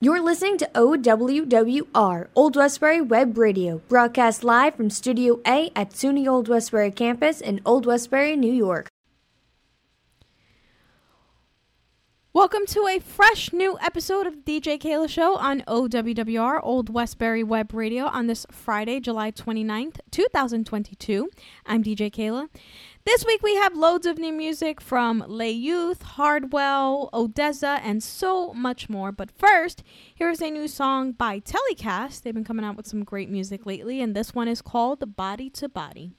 You're listening to OWWR, Old Westbury Web Radio, broadcast live from Studio A at SUNY Old Westbury campus in Old Westbury, New York. Welcome to a fresh new episode of the DJ Keila Show on OWWR, Old Westbury Web Radio, on this Friday, July 29th, 2022. I'm DJ Keila. This week we have loads of new music from Lay Youth, Hardwell, Odessa, and so much more. But first, here's a new song by TELYkast. They've been coming out with some great music lately, and this one is called Body to Body.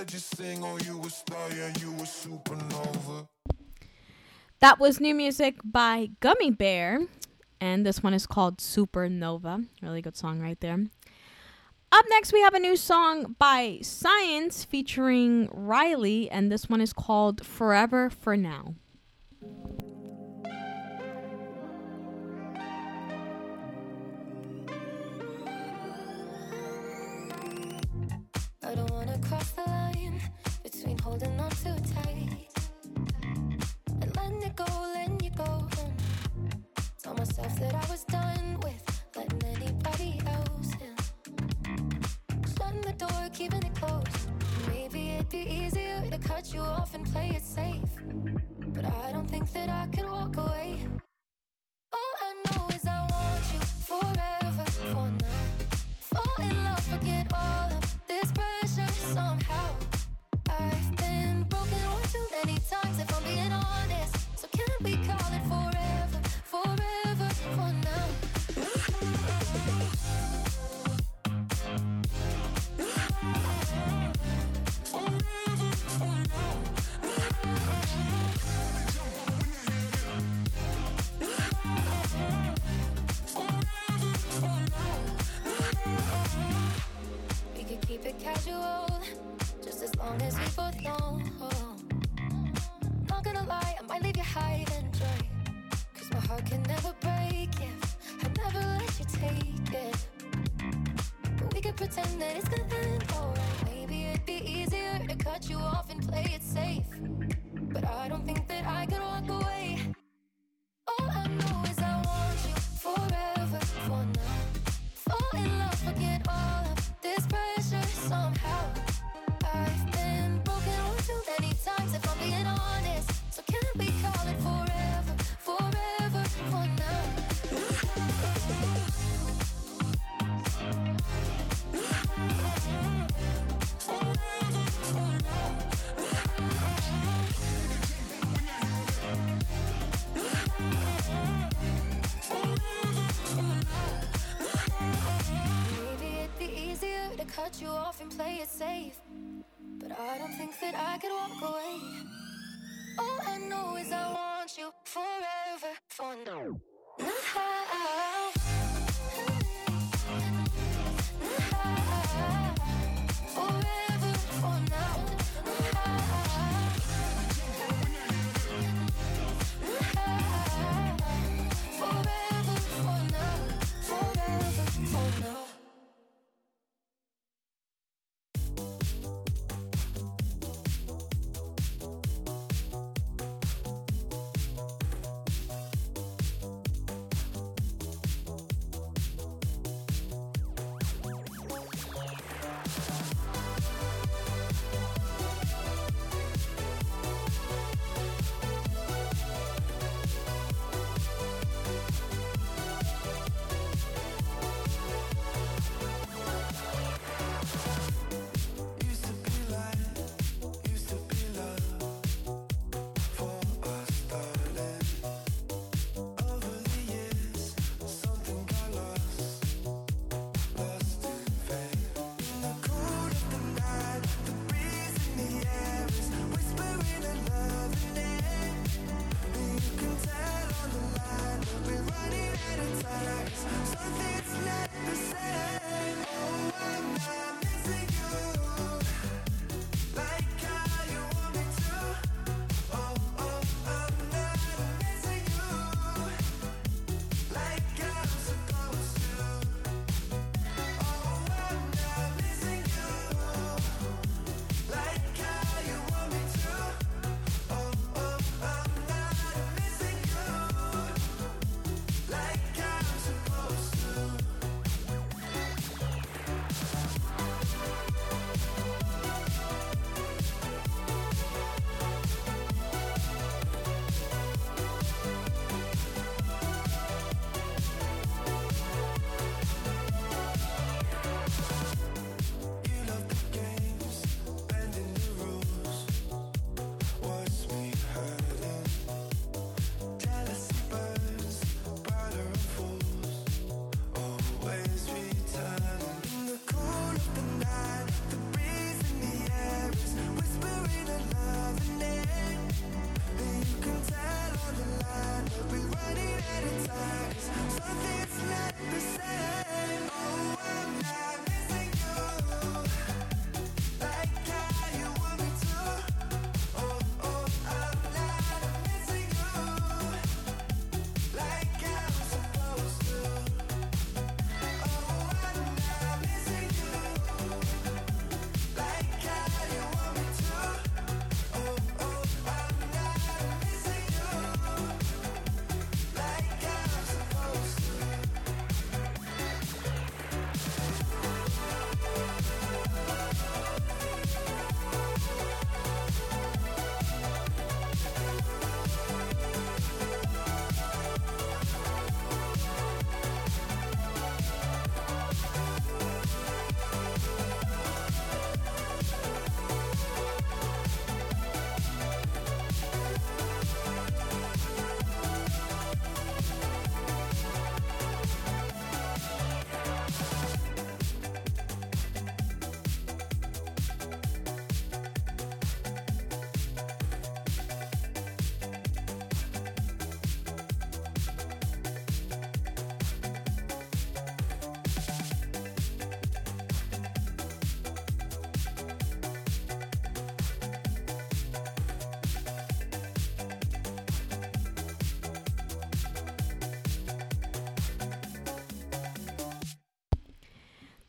Said you sing, oh, you a star, yeah, you a supernova. That was new music by Gummy Bear, and this one is called Supernova. Really good song right there. Up next, we have a new song by Syence featuring Riley, and this one is called Forever for Now. Holding on too tight and letting it go, letting you go. Tell myself that I was done with letting anybody else in. Shutting the door, keeping it closed. Maybe it'd be easier to cut you off and play it safe. But I don't think that I can walk away. Keep just as long as we both know. Not gonna lie, I might leave you high and dry. Cause my heart can never break if I never let you take it. But we could pretend that it's gonna end alright. Maybe it'd be easier to cut you off and play it safe. But I don't think that I can walk away. All I know cut you off and play it safe. But I don't think that I could walk away. All I know is I want you forever for now.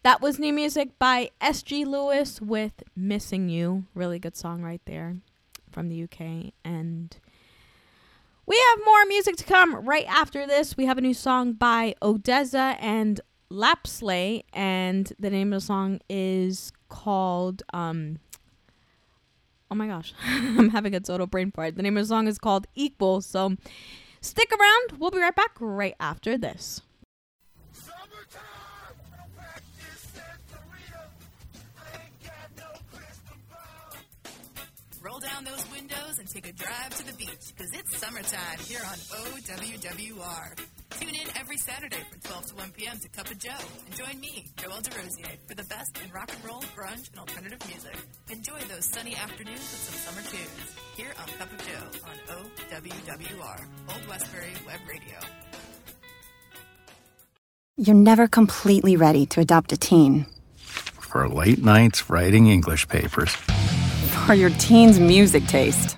That was new music by S.G. Lewis with Missing You. Really good song right there from the UK. And we have more music to come right after this. We have a new song by Odessa and Lapsley, and the name of the song is called um Oh my gosh, I'm having a total brain fart. The name of the song is called Equal. So stick around. We'll be right back right after this. Windows and take a drive to the beach because it's summertime here on OWWR. Tune in every Saturday from 12 to 1 p.m. to Cup of Joe and join me, Joel DeRosier, for the best in rock and roll, grunge, and alternative music. Enjoy those sunny afternoons with some summer tunes here on Cup of Joe on OWWR, Old Westbury Web Radio. You're never completely ready to adopt a teen. For late nights writing English papers. For your teen's music taste.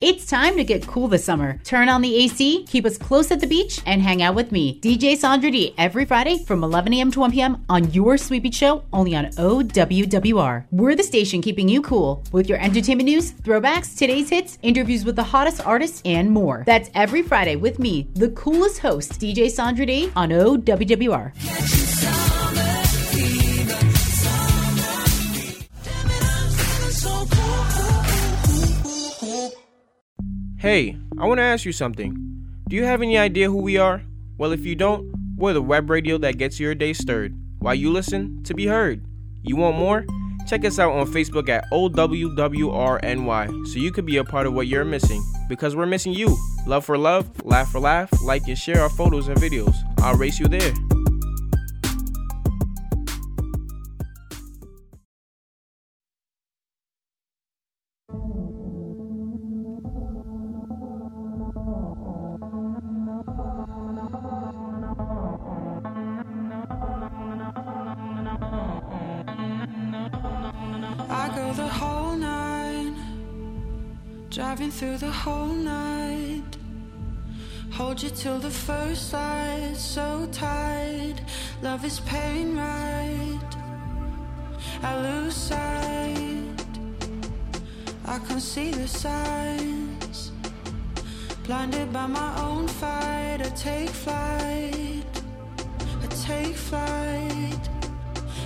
It's time to get cool this summer. Turn on the AC, keep us close at the beach, and hang out with me, DJ Sandra D, every Friday from 11 a.m. to 1 p.m. on your Sweet Beach Show, only on OWWR. We're the station keeping you cool with your entertainment news, throwbacks, today's hits, interviews with the hottest artists, and more. That's every Friday with me, the coolest host, DJ Sandra D, on OWWR. Hey, I want to ask you something. Do you have any idea who we are? Well, if you don't, we're the web radio that gets your day stirred while you listen to be heard. You want more? Check us out on Facebook at OWWRNY so you could be a part of what you're missing because we're missing you. Love for love, laugh for laugh, like and share our photos and videos. I'll race you there. Through the whole night. Hold you till the first light, so tight. Love is pain, right? I lose sight. I can see the signs. Blinded by my own fight, I take flight. I take flight.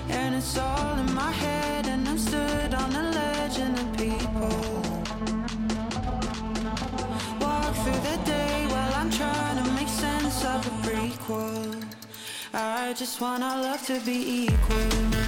And it's all in my head, and I'm stood on a ledge, and the people through the day while I'm trying to make sense of a prequel. I just want our love to be equal.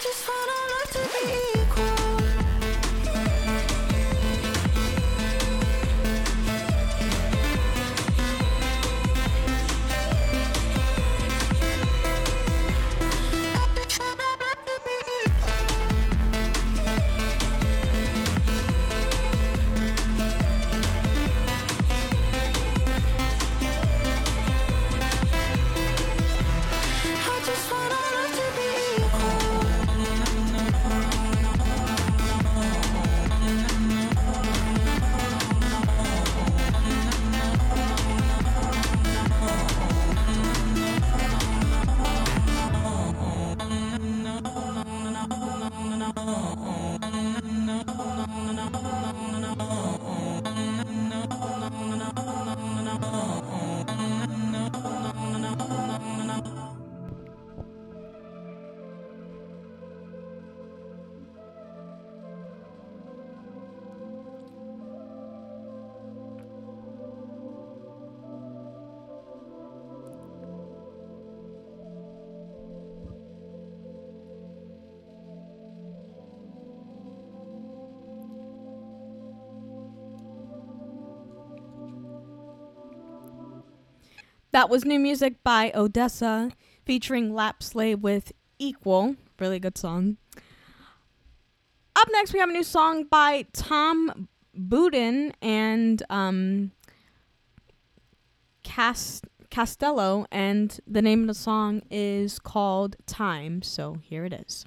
Just want That was new music by Odessa featuring Lapsley with Equal. Really good song. Up next, we have a new song by Tom Budin and um, Cast- Castello, and the name of the song is called Time. So here it is.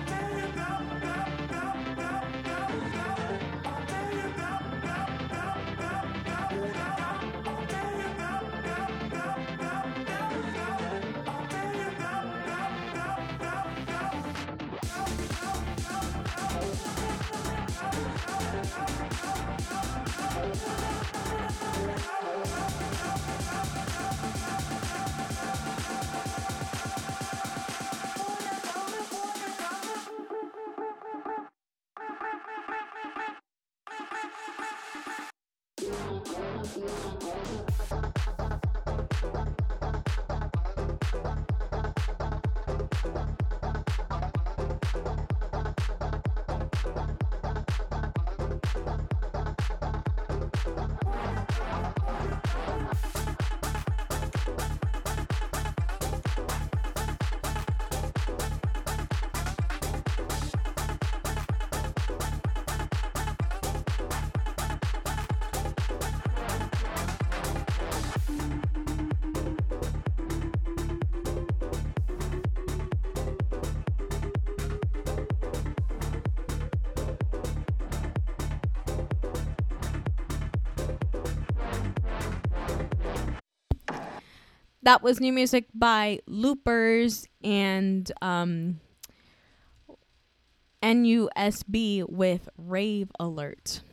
That was new music by Loopers and um, NUSB with Rave Alert.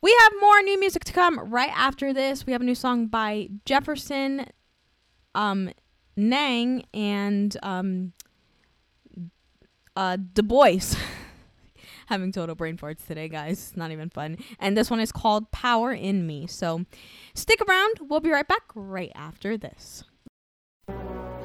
We have more new music to come right after this. We have a new song by Jefferson um, Nang and um, uh, Du Bois. Having total brain farts today, guys. It's not even fun. And this one is called Power in Me. So stick around. We'll be right back right after this. Well done,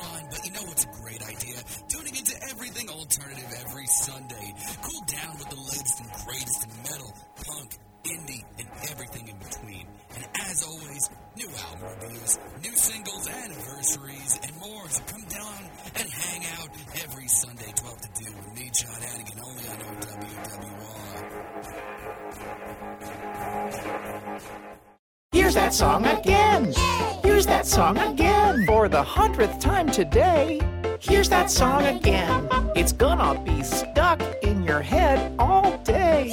Ron, but you know what's a great idea? Tuning into everything alternative every Sunday. Cool down with the latest and greatest in metal, punk, indie, and everything in between. And as always, new album reviews, new singles, anniversaries, and more. So come down and hang out every Sunday, 12 to 2 with me, John Hannigan, only on OWWR. Here's that song again. Here's that song again. For the hundredth time today. Here's that song again. It's gonna be stuck in your head all day.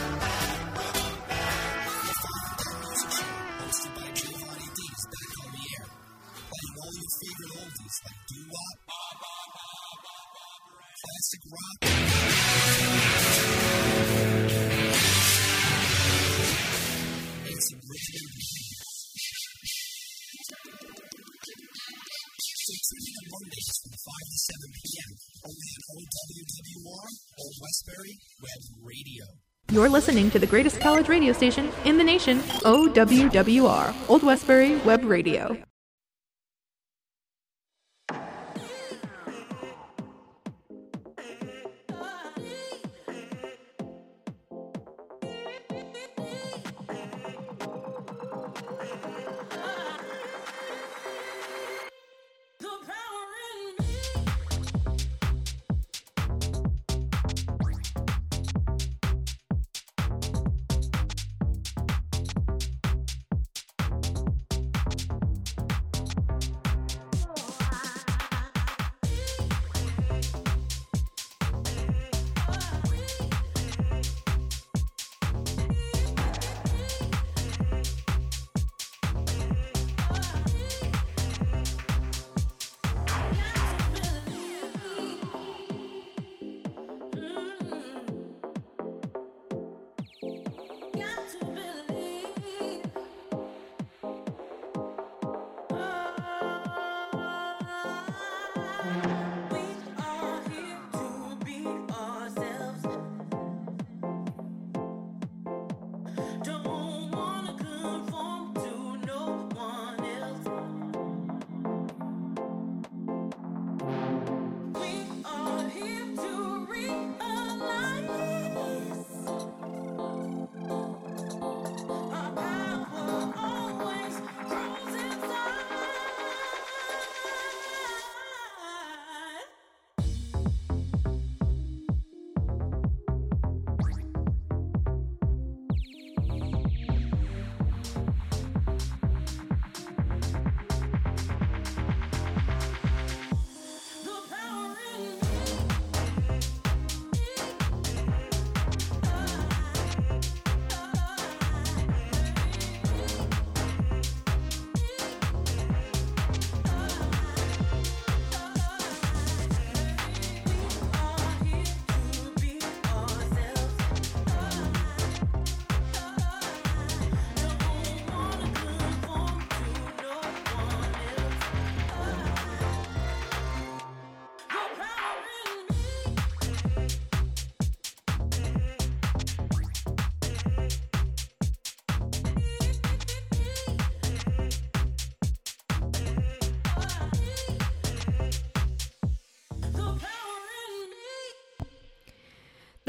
Web Radio. You're listening to the greatest college radio station in the nation, OWWR, Old Westbury Web Radio.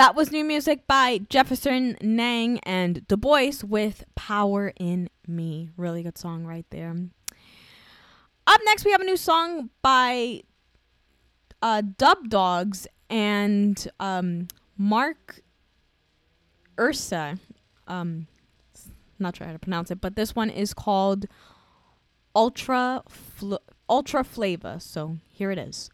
That was new music by Jefferson Nang and Du Bois with Power in Me. Really good song right there. Up next, we have a new song by uh, Dub Dogs and um, Mark Ursa. Um, not sure how to pronounce it, but this one is called Ultra Fl- Ultra Flavor. So here it is.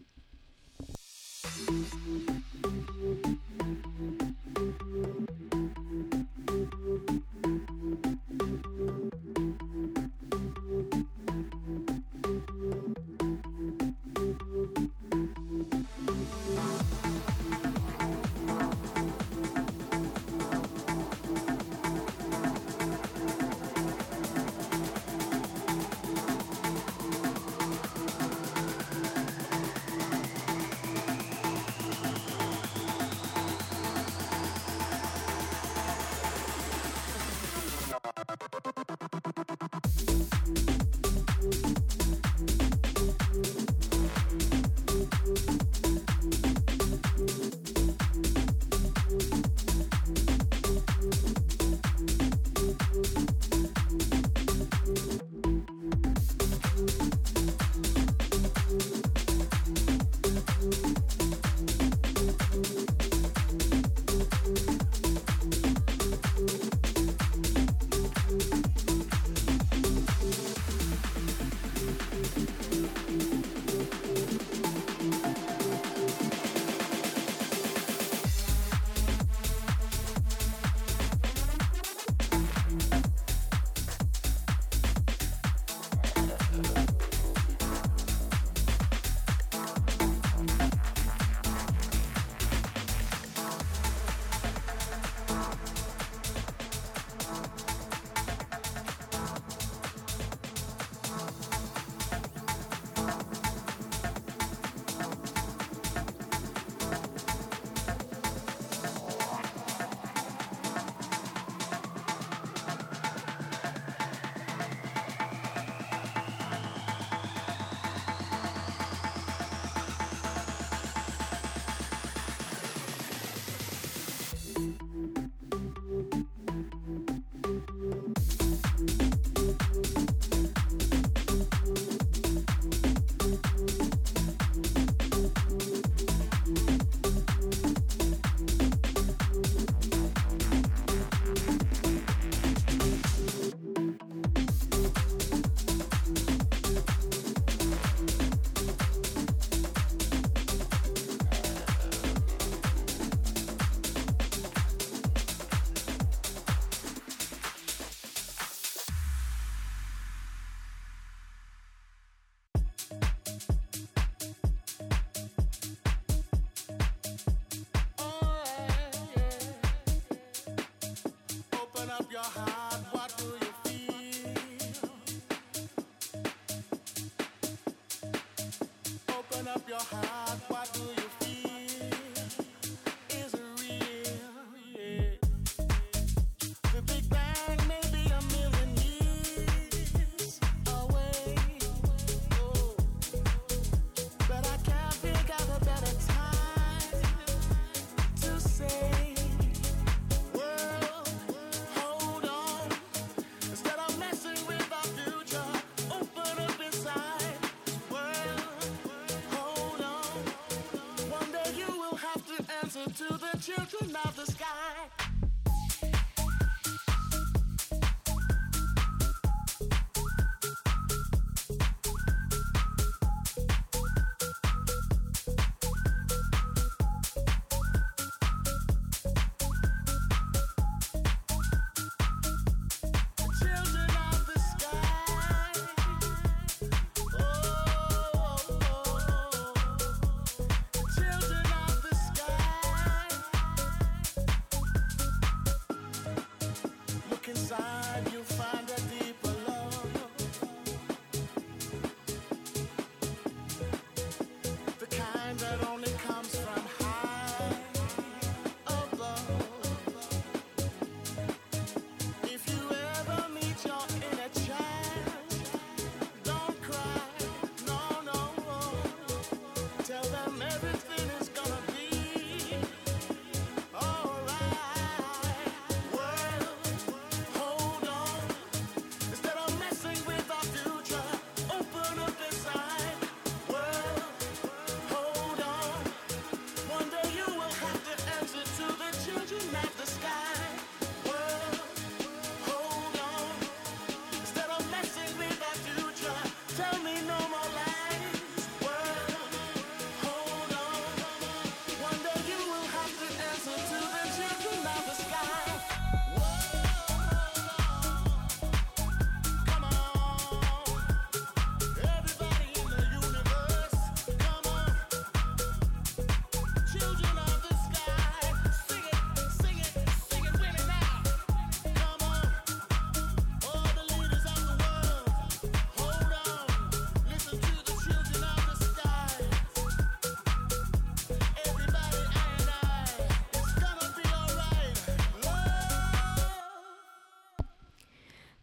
to the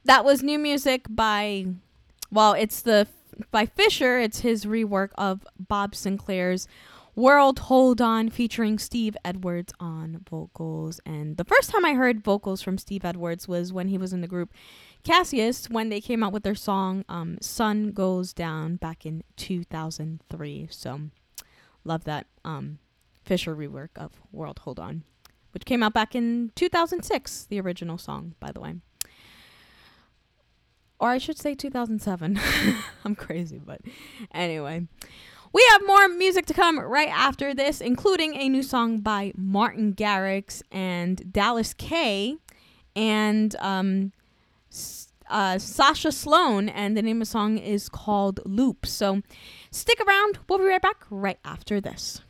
That was new music by, well, it's the by Fisher. It's his rework of Bob Sinclar's World Hold On featuring Steve Edwards on vocals. And the first time I heard vocals from Steve Edwards was when he was in the group Cassius when they came out with their song um, Sun Goes Down back in 2003. So love that um, Fisher rework of World Hold On, which came out back in 2006, the original song, by the way. Or I should say 2007. I'm crazy, but anyway. We have more music to come right after this, including a new song by Martin Garrix and Dallas K and um, uh, Sasha Sloan, and the name of the song is called Loop. So stick around. We'll be right back right after this.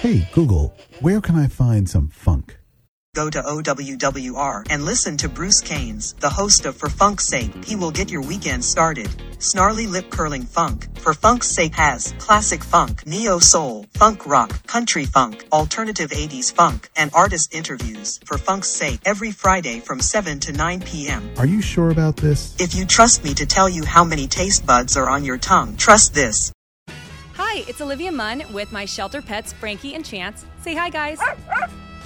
Hey, Google, where can I find some funk? Go to OWWR and listen to Bruce Canes, the host of For Funk's Sake. He will get your weekend started. Snarly lip curling funk. For Funk's Sake has classic funk, neo soul, funk rock, country funk, alternative 80s funk, and artist interviews. For Funk's Sake every Friday from 7 to 9 p.m. Are you sure about this? If you trust me to tell you how many taste buds are on your tongue, trust this. Hi, it's Olivia Munn with my shelter pets, Frankie and Chance. Say hi, guys.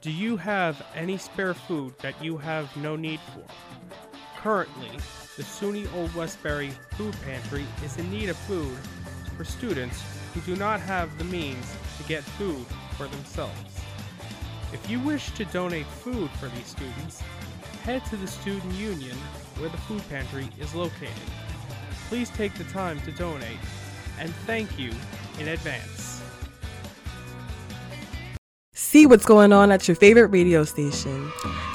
Do you have any spare food that you have no need for? Currently, the SUNY Old Westbury Food Pantry is in need of food for students who do not have the means to get food for themselves. If you wish to donate food for these students, head to the Student Union where the food pantry is located. Please take the time to donate, and thank you in advance. See what's going on at your favorite radio station.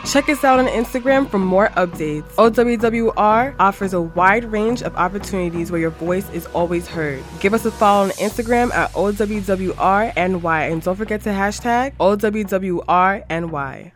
Check us out on Instagram for more updates. OWWR offers a wide range of opportunities where your voice is always heard. Give us a follow on Instagram at OWWRNY and don't forget to hashtag OWWRNY.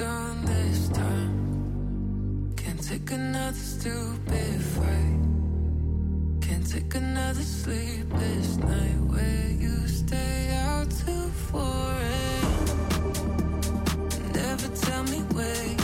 Done this time. Can't take another stupid fight. Can't take another sleepless night where you stay out till 4 a.m. Never tell me where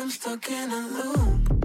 I'm stuck in a loop.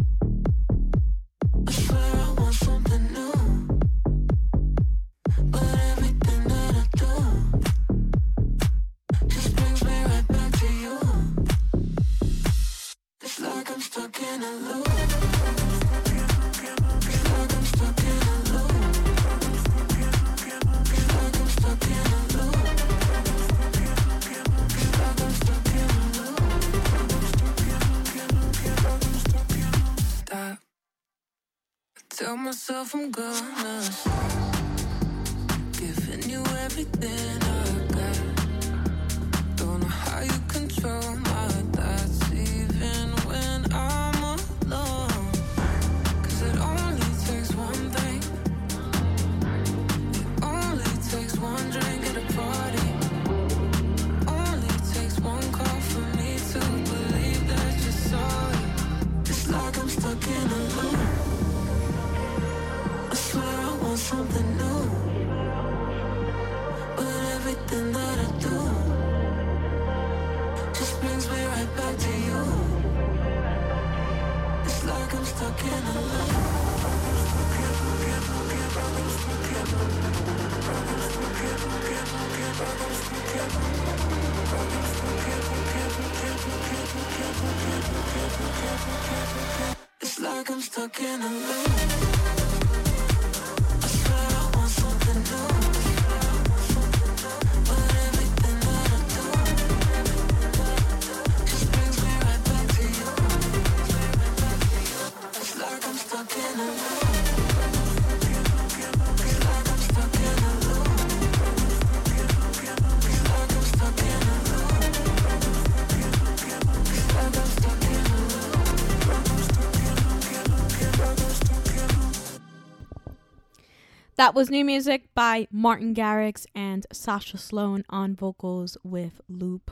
Was new music by Martin Garrix and Sasha Sloan on vocals with Loop.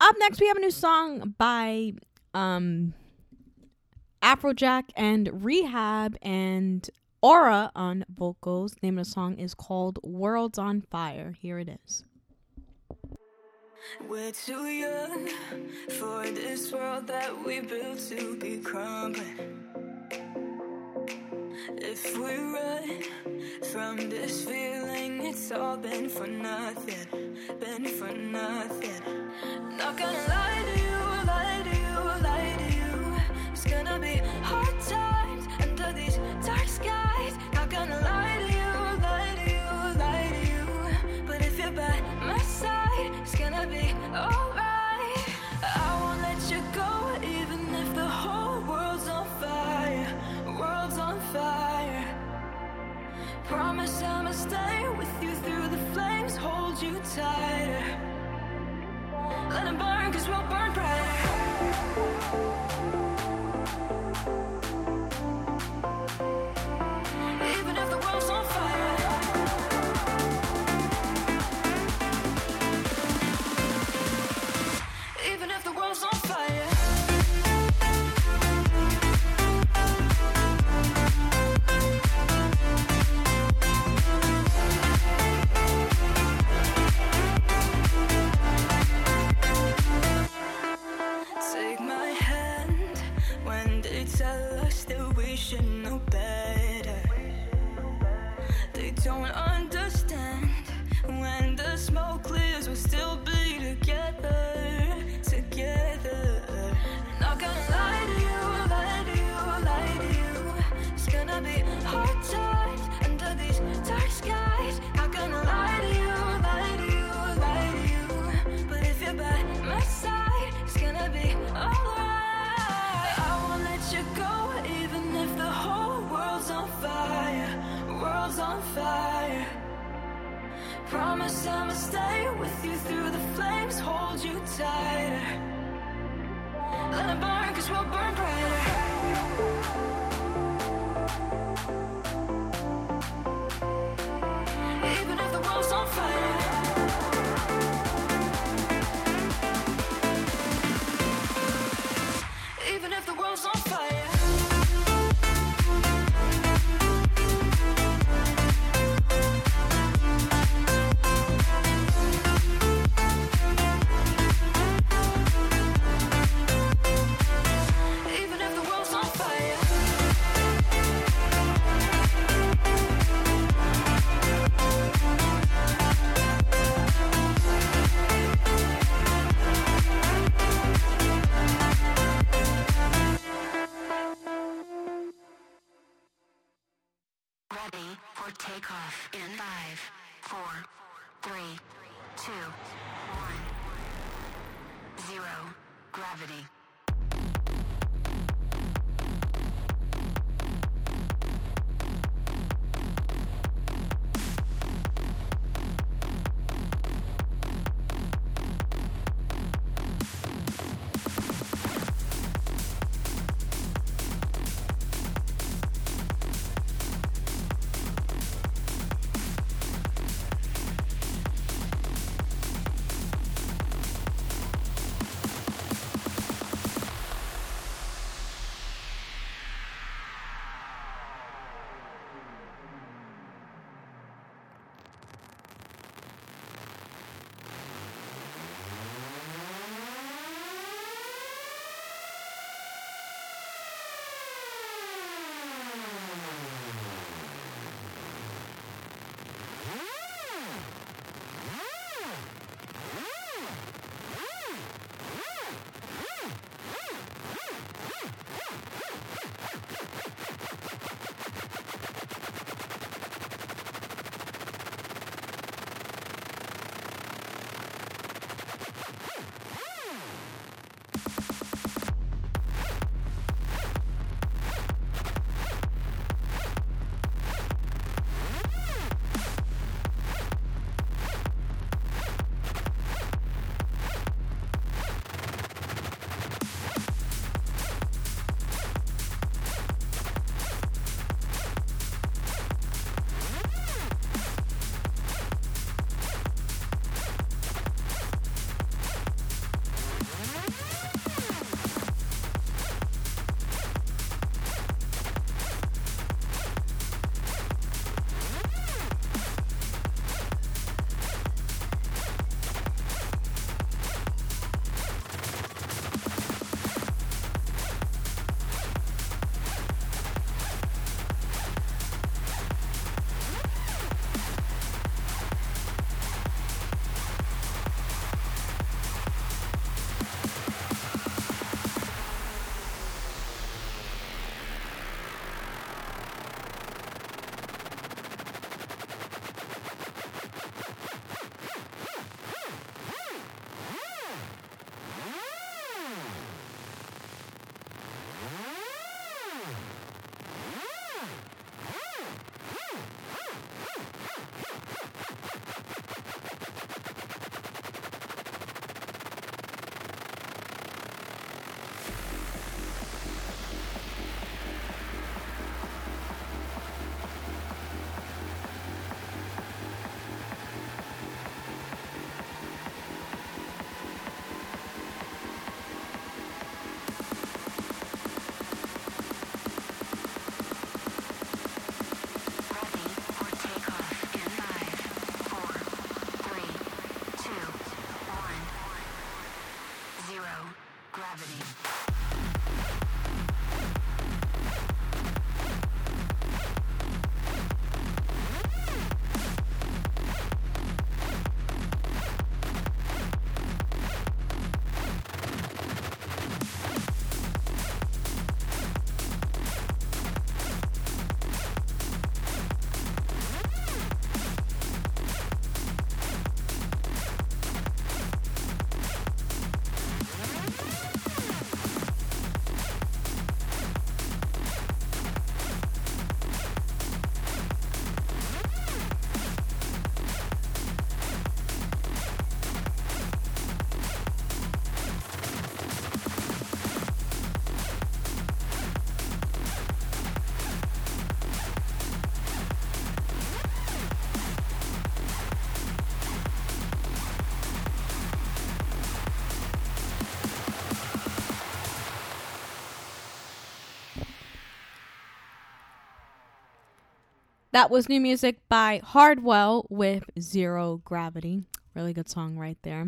Up next, we have a new song by um, Afrojack and Rehab and Aura on vocals. The name of the song is called Worlds on Fire. Here it is. We're too young for this world that we built to be crumbling. If we run from this feeling, it's all been for nothing, been for nothing. Not gonna lie to you, lie to you, lie to you. It's gonna be hard times under these dark skies. Not gonna lie to you, lie to you, lie to you. But if you're by my side, it's gonna be alright. Fire. Promise I'ma stay with you through the flames, hold you tighter. Let them burn, cause we'll burn brighter. Even if the world's on fire. Promise I'ma love you I'll love you I'll you? But if you're bad my sigh is gonna be all right I wanna let you go even if the whole world's on fire. World's on fire. Promise I'm a stay with you through the flames, hold you tighter. Let it burn, cause we'll burn brighter. That was new music by Hardwell with Zero Gravity. Really good song right there.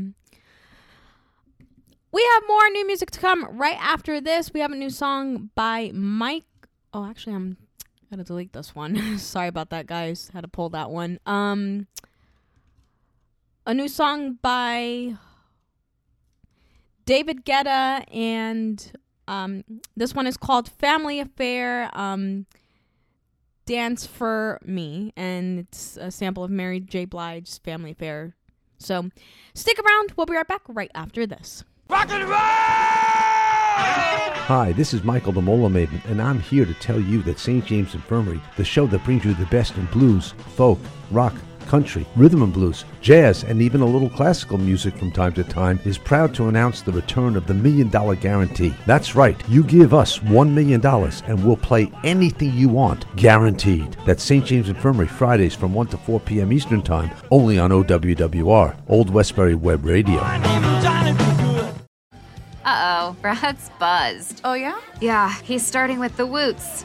We have more new music to come right after this. We have a new song by Mike. Oh, actually, I'm gonna delete this one. Sorry about that, guys. Had to pull that one. Um, a new song by David Guetta, and um, this one is called Family Affair. Um, Dance for Me, and it's a sample of Mary J. Blige's Family Affair. So stick around. We'll be right back right after this. Rock and roll! Hi, this is Michael the Mola Maiden, and I'm here to tell you that St. James Infirmary, the show that brings you the best in blues, folk, rock, country, rhythm and blues, jazz, and even a little classical music from time to time, is proud to announce the return of the Million Dollar Guarantee. That's right, you give us $1 million and we'll play anything you want, guaranteed. That's St. James Infirmary, Fridays from 1 to 4 p.m. Eastern Time, only on OWWR, Old Westbury Web Radio. Uh oh, Brad's buzzed. Oh, yeah? Yeah, he's starting with the woots.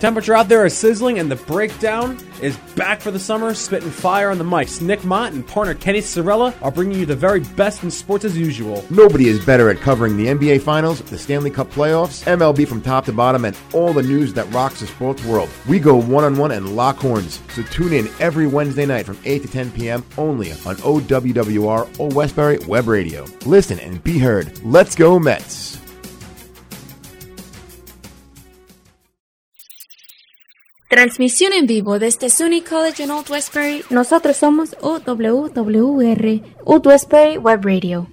Temperature out there is sizzling, and the breakdown is back for the summer, spitting fire on the mics. Nick Mott and partner Kenny Sorella are bringing you the very best in sports as usual. Nobody is better at covering the NBA Finals, the Stanley Cup playoffs, MLB from top to bottom, and all the news that rocks the sports world. We go one on one and lock horns, so tune in every Wednesday night from 8 to 10 p.m. only on OWWR Old Westbury Web Radio. Listen and be heard. Let's go, Mets! Transmisión en vivo desde SUNY College en Old Westbury. Nosotros somos OWWR, Old Westbury Web Radio.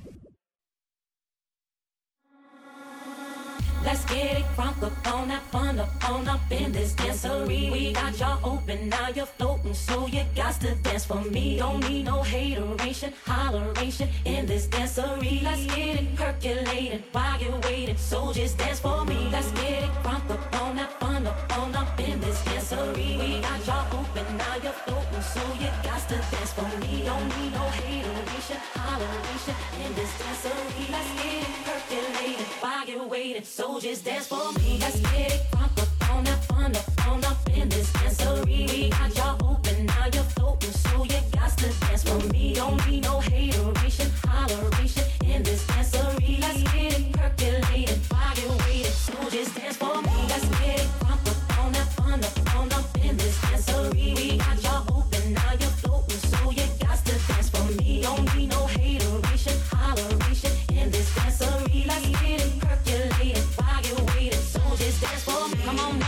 On that fun up on up in this dancery. We got y'all open, now you're floating, so you got to dance for me. Don't need no hateration, holleration in this dancery. Let's get it percolated while you're waiting, so just dance for me. Let's get it crunk up on that fun up on up in this dancery. We got y'all open, now you're floating, so you got to dance for me. Don't need no hateration, holleration in this dancery. Let's get it percolated while you're waiting, so just dance for me. Let's Don't need no hateration, holleration in this dancery.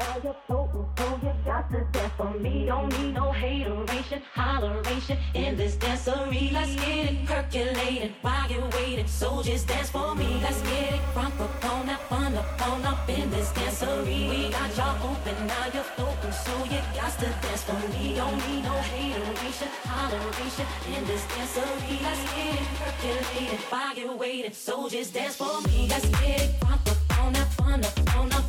While you're waiting. So on on open, you got to dance for me. Don't need no hateration, holleration in this dancery. Let's get it percolated while you're waiting. So just dance for me. Let's get it crunk up on that fun up on up in this dancery. We got y'all open, now you're floating, so you got to dance for me. Don't need no hateration, holleration in this dancery. Let's get it percolated while you're waiting, so just dance for me. Let's get it up on that fun up on up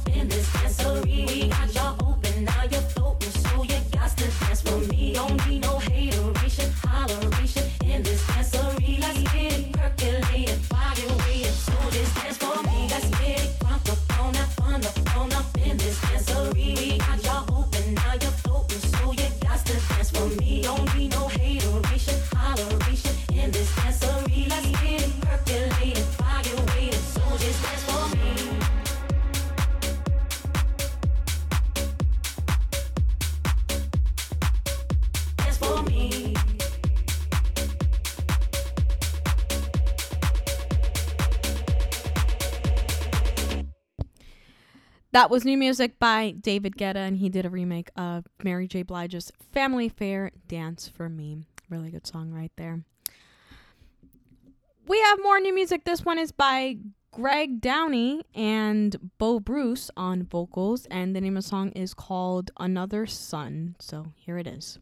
in this dancery. We got y'all open, now you're floating, so you got to dance for me. Don't need That was new music by David Guetta, and he did a remake of Mary J. Blige's Family Fair Dance for Me. Really good song right there. We have more new music. This one is by Greg Downey and Bo Bruce on vocals, and the name of the song is called Another Sun. So here it is.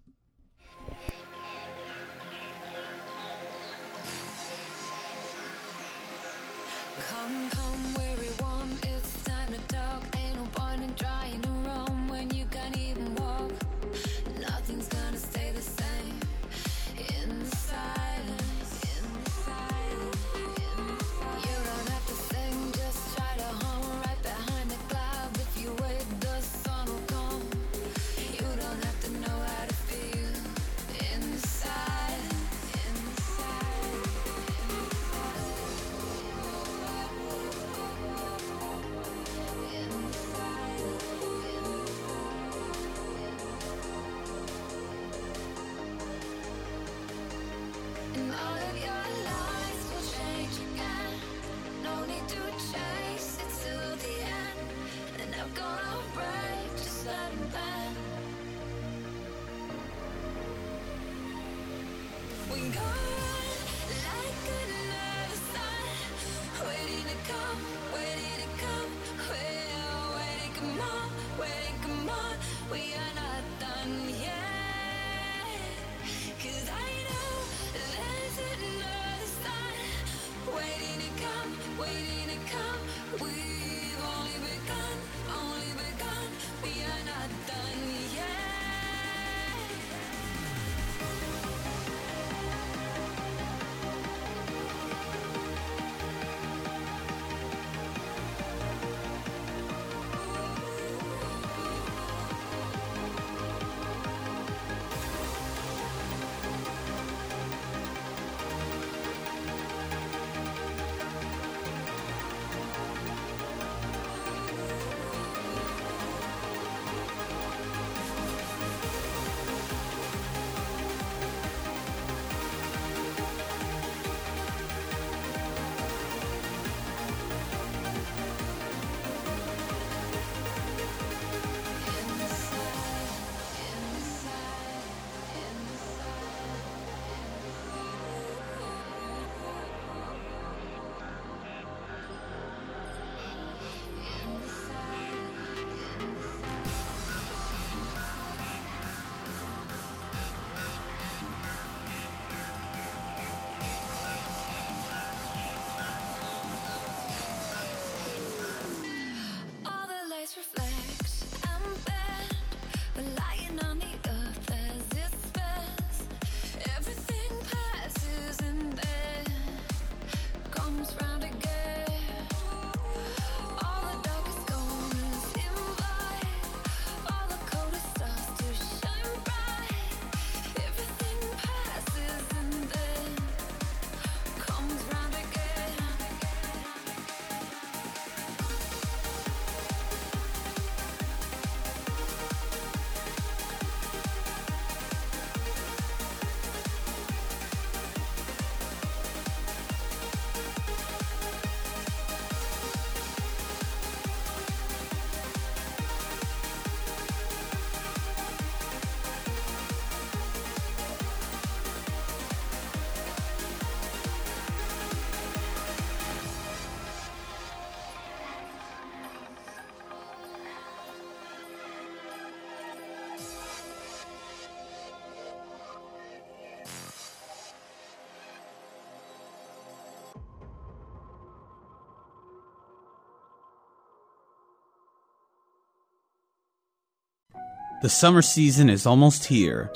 The summer season is almost here.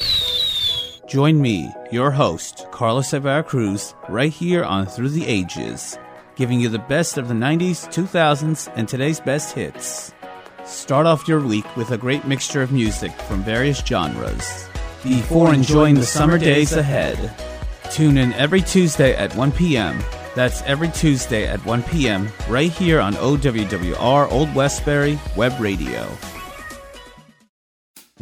Join me, your host, Carlos Severa Cruz, right here on Through the Ages, giving you the best of the 90s, 2000s, and today's best hits. Start off your week with a great mixture of music from various genres. Before enjoying the summer days ahead, tune in every Tuesday at 1 p.m. That's every Tuesday at 1 p.m. right here on OWWR Old Westbury Web Radio.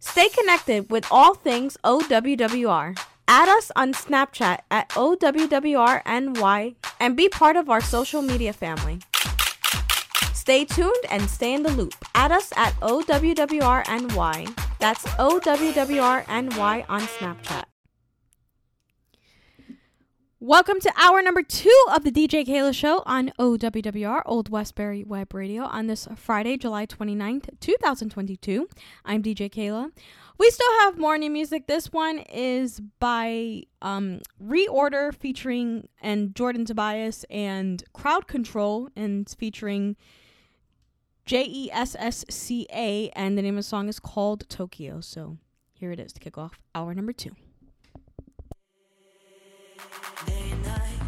Stay connected with all things OWWR. Add us on Snapchat at OWWRNY and be part of our social media family. Stay tuned and stay in the loop. Add us at OWWRNY. That's OWWRNY on Snapchat. Welcome to hour number two of the DJ Keila Show on OWWR, Old Westbury Web Radio, on this Friday, July 29th, 2022. I'm DJ Keila. We still have more new music. This one is by um, Reorder featuring and Jordan Tobias and Crowd Control and featuring J E S S C A and the name of the song is called Tokyo. So here it is to kick off hour number two. Can't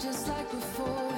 just like before,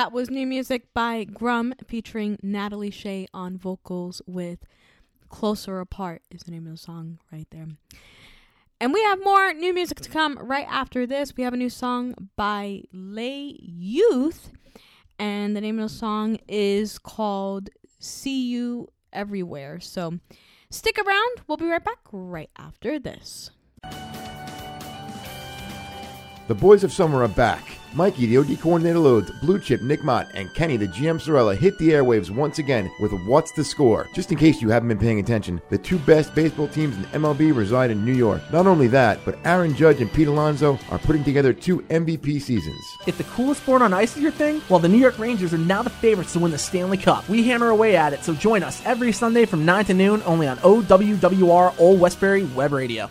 That was new music by Grum featuring Natalie Shea on vocals with Closer Apart is the name of the song right there. And we have more new music to come right after this. We have a new song by Le Youth, and the name of the song is called See You Everywhere. So stick around. We'll be right back right after this. The Boys of Summer are back. Mikey, the OD coordinator loads, Blue Chip, Nick Mott, and Kenny, the GM Sorella, hit the airwaves once again with What's the Score? Just in case you haven't been paying attention, the two best baseball teams in MLB reside in New York. Not only that, but Aaron Judge and Pete Alonso are putting together two MVP seasons. If the coolest sport on ice is your thing, well, the New York Rangers are now the favorites to win the Stanley Cup. We hammer away at it, so join us every Sunday from 9 to noon only on OWWR Old Westbury Web Radio.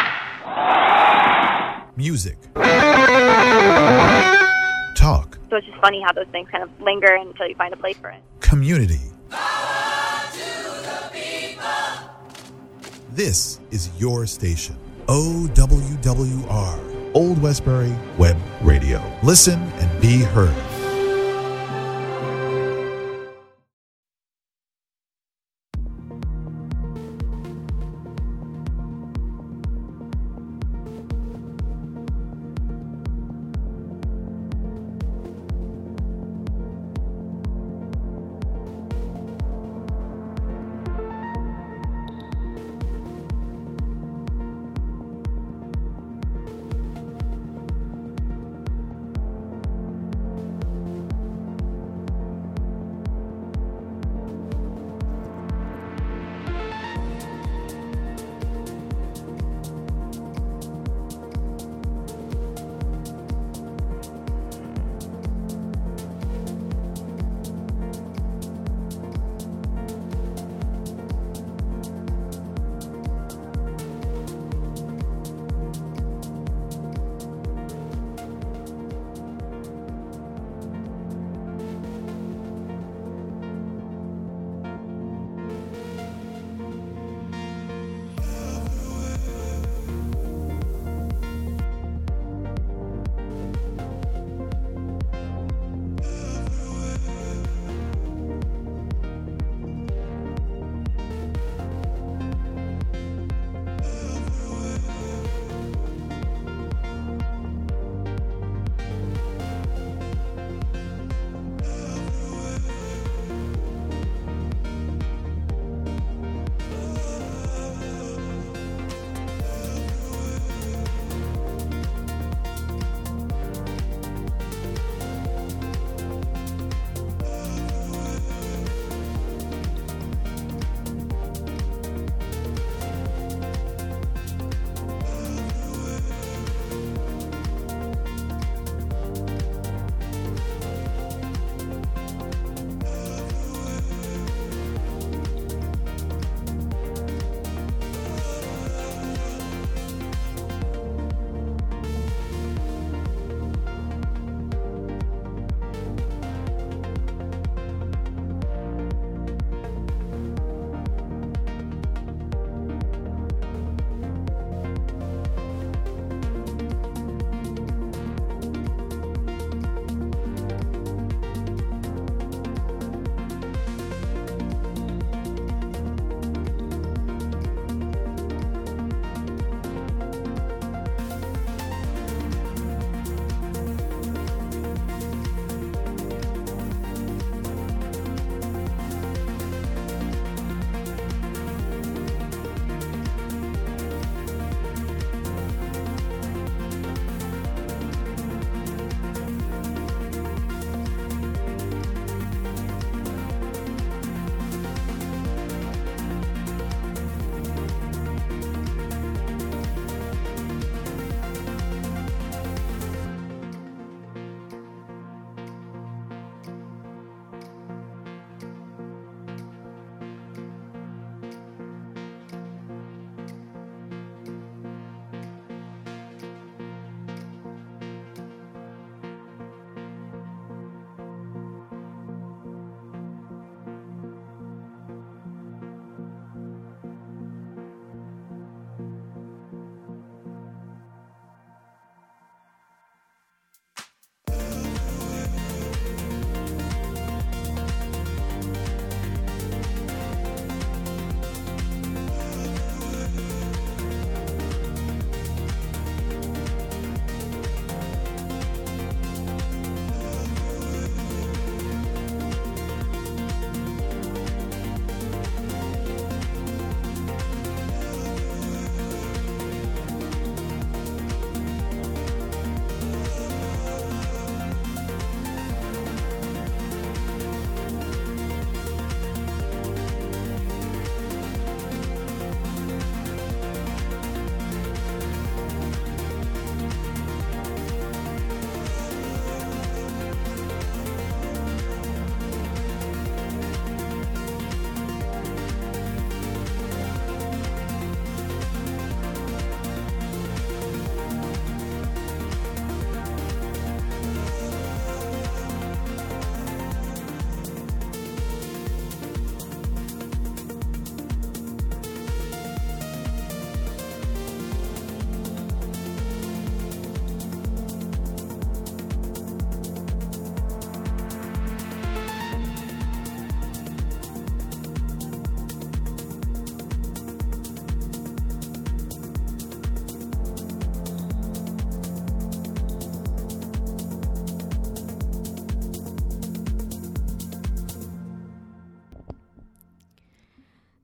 Music. Talk. So it's just funny how those things kind of linger until you find a place for it. Community. This is your station. OWWR. Old Westbury Web Radio. Listen and be heard.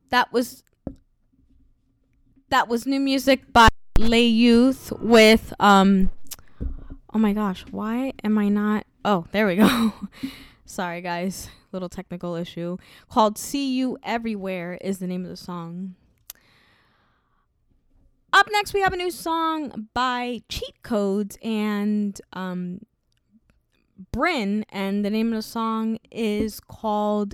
that was that was new music by Le Youth with um oh my gosh, why am I not oh, there we go. Sorry guys, little technical issue. Called See You Everywhere is the name of the song. Up next we have a new song by Cheat Codes and um Bryn and the name of the song is called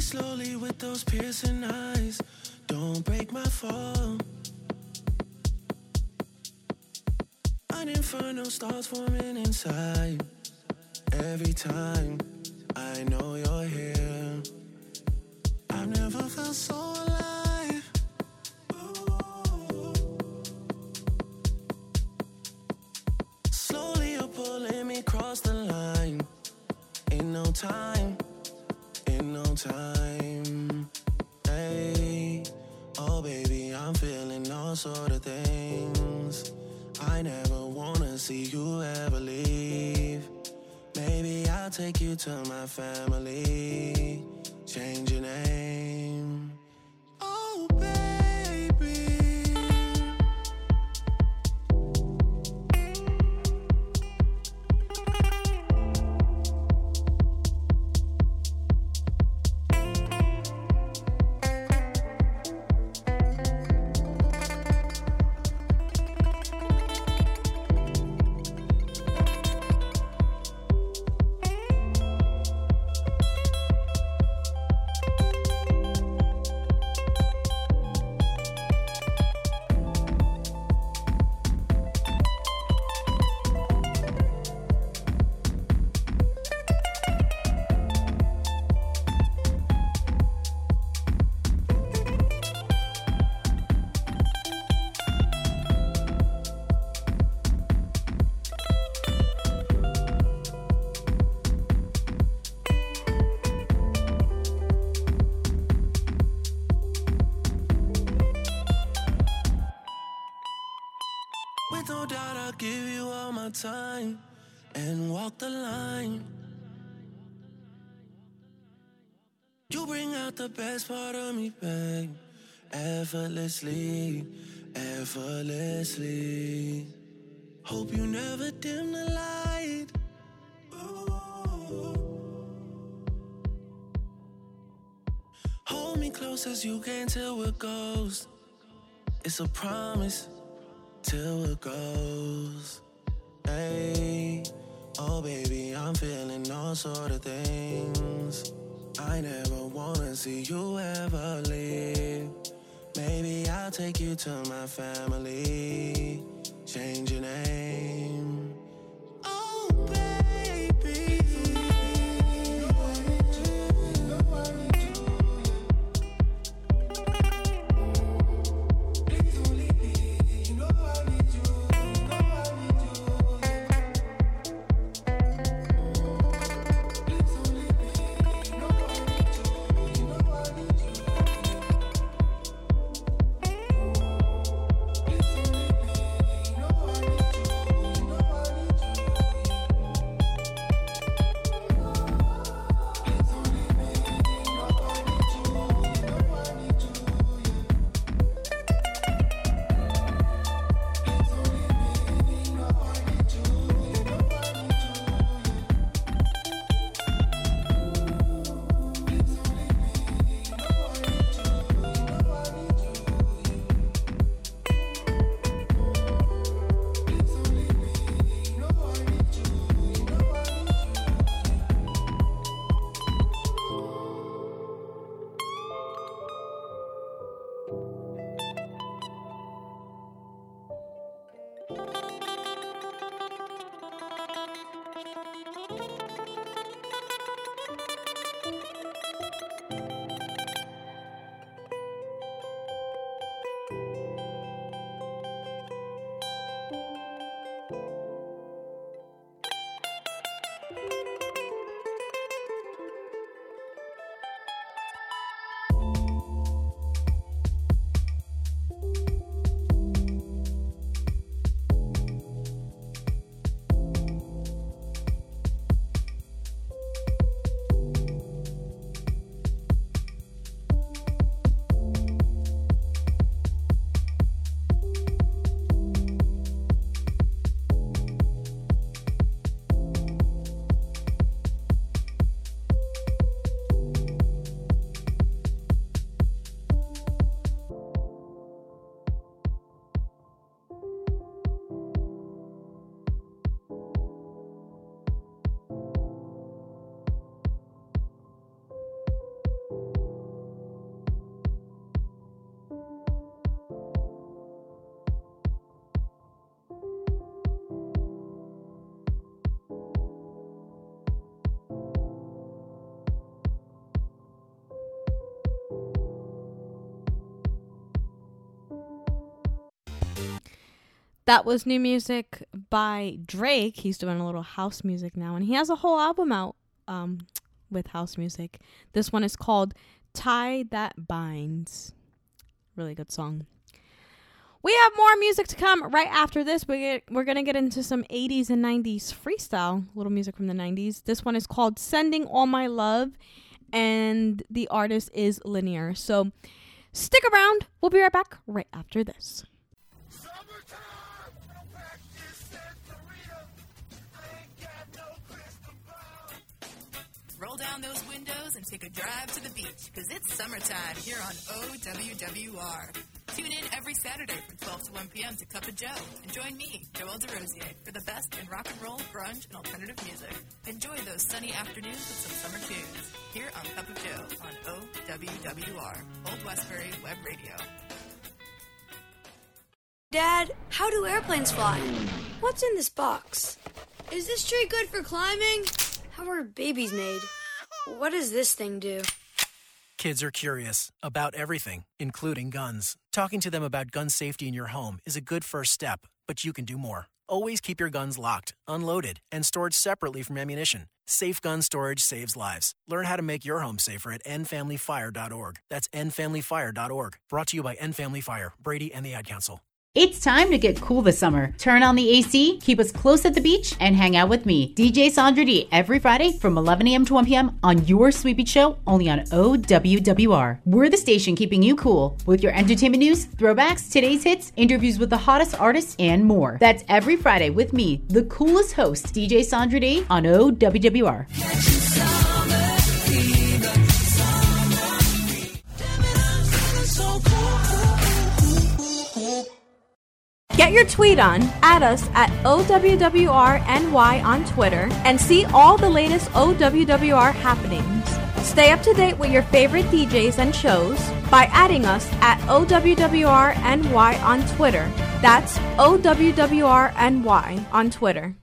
slowly with those piercing eyes. Don't break my fall. An inferno starts forming inside. Every time I know you're here. The best part of me, babe. Effortlessly, effortlessly. Hope you never dim the light. Hold me close as you can till it goes. It's a promise till it goes. Hey, oh baby, I'm feeling all sort of things. I never wanna see you ever leave. Maybe I'll take you to my family. Change your name. That was new music by Drake. He's doing a little house music now, and he has a whole album out um, with house music. This one is called Tie That Binds. Really good song. We have more music to come right after this. We get, we're going to get into some 80s and 90s freestyle, little music from the 90s. This one is called Sending All My Love, and the artist is Linear. So stick around. We'll be right back right after this. Roll down those windows and take a drive to the beach, because it's summertime here on OWWR. Tune in every Saturday from 12 to 1 p.m. to Cup of Joe and join me, Joel DeRosier, for the best in rock and roll, grunge, and alternative music. Enjoy those sunny afternoons with some summer tunes here on Cup of Joe on OWWR, Old Westbury Web Radio. Dad, how do airplanes fly? What's in this box? Is this tree good for climbing? How are babies made? What does this thing do? Kids are curious about everything, including guns. Talking to them about gun safety in your home is a good first step, but you can do more. Always keep your guns locked, unloaded, and stored separately from ammunition. Safe gun storage saves lives. Learn how to make your home safer at endfamilyfire.org. That's endfamilyfire.org. Brought to you by End Family Fire, Brady, and the Ad Council. It's time to get cool this summer. Turn on the AC, keep us close at the beach, and hang out with me, DJ Sandra D, every Friday from 11 a.m. to 1 p.m. on your Sweet Beach Show, only on OWWR. We're the station keeping you cool with your entertainment news, throwbacks, today's hits, interviews with the hottest artists, and more. That's every Friday with me, the coolest host, DJ Sandra D, on OWWR. Get your tweet on, add us at OWWRNY on Twitter, and see all the latest OWWR happenings. Stay up to date with your favorite DJs and shows by adding us at OWWRNY on Twitter. That's OWWRNY on Twitter.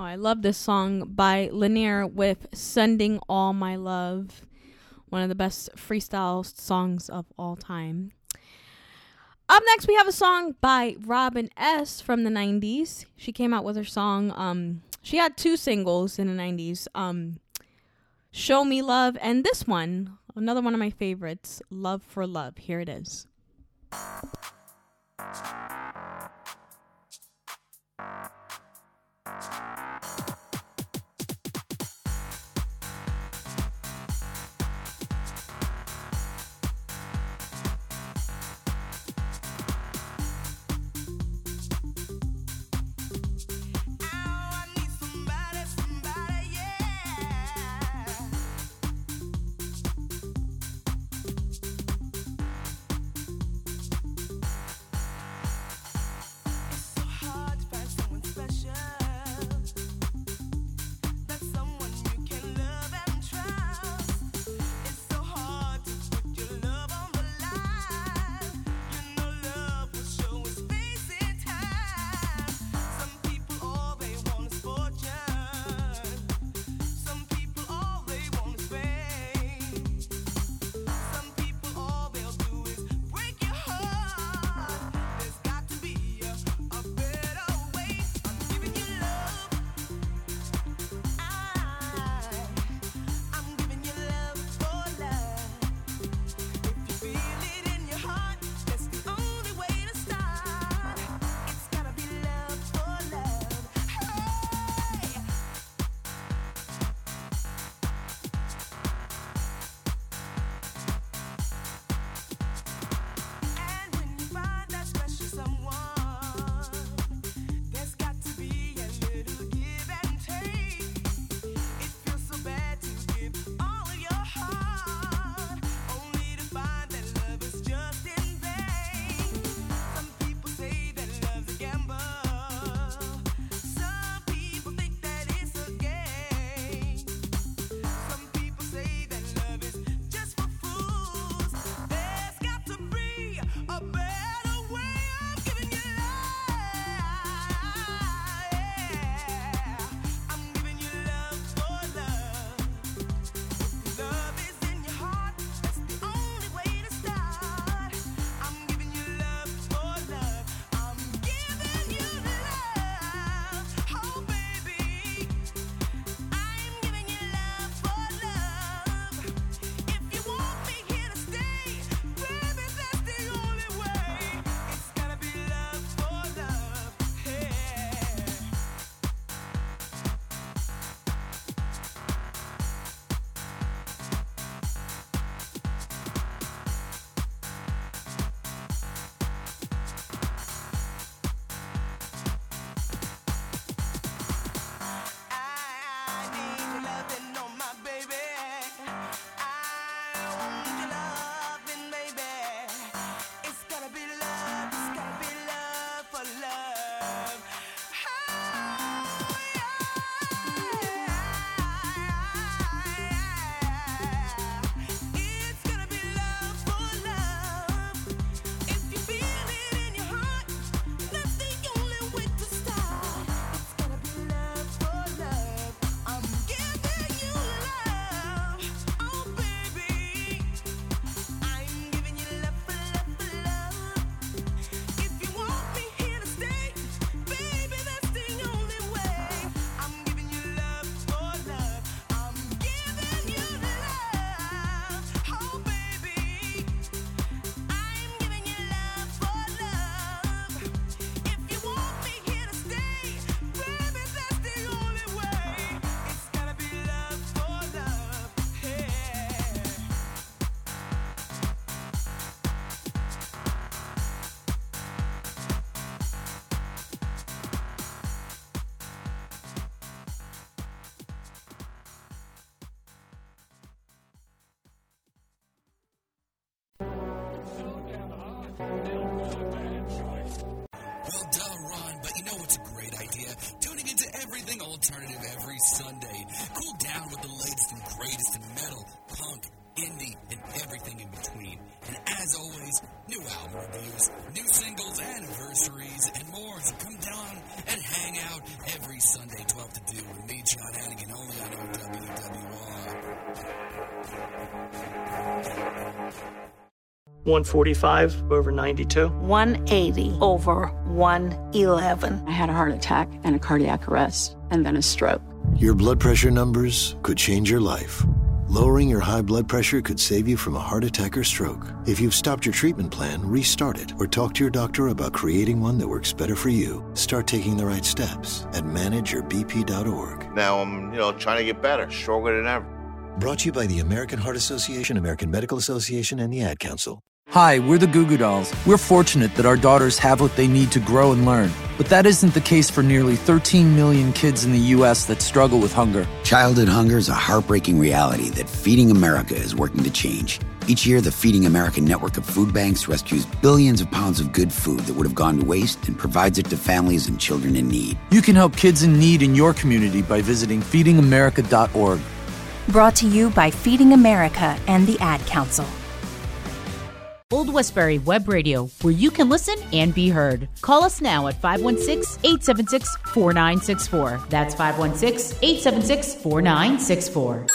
Oh, I love this song by Linear with Sending All My Love. One of the best freestyle songs of all time. Up next, we have a song by Robin S. from the 90s. She came out with her song. Um, she had two singles in the 90s. Um, Show Me Love, and this one, another one of my favorites, Love for Love. Here it is. Alternative every Sunday. Cool down with the latest and greatest in metal, punk, indie, and everything in between. And as always, new album reviews, new singles, anniversaries, and more. So come down and hang out every Sunday, 12 to 2 with me, John Hannigan, only on OWWR. 145 over 92. 180 over 111. I had a heart attack and a cardiac arrest and then a stroke. Your blood pressure numbers could change your life. Lowering your high blood pressure could save you from a heart attack or stroke. If you've stopped your treatment plan, restart it or talk to your doctor about creating one that works better for you. Start taking the right steps at manageyourbp.org. Now I'm, you know, trying to get better, stronger than ever. Brought to you by the American Heart Association, American Medical Association, and the Ad Council. Hi, we're the Goo Goo Dolls. We're fortunate that our daughters have what they need to grow and learn. But that isn't the case for nearly 13 million kids in the U.S. that struggle with hunger. Childhood hunger is a heartbreaking reality that Feeding America is working to change. Each year, the Feeding America network of food banks rescues billions of pounds of good food that would have gone to waste and provides it to families and children in need. You can help kids in need in your community by visiting feedingamerica.org. Brought to you by Feeding America and the Ad Council. Old Westbury Web Radio, where you can listen and be heard. Call us now at 516 876 4964. That's 516 876 4964.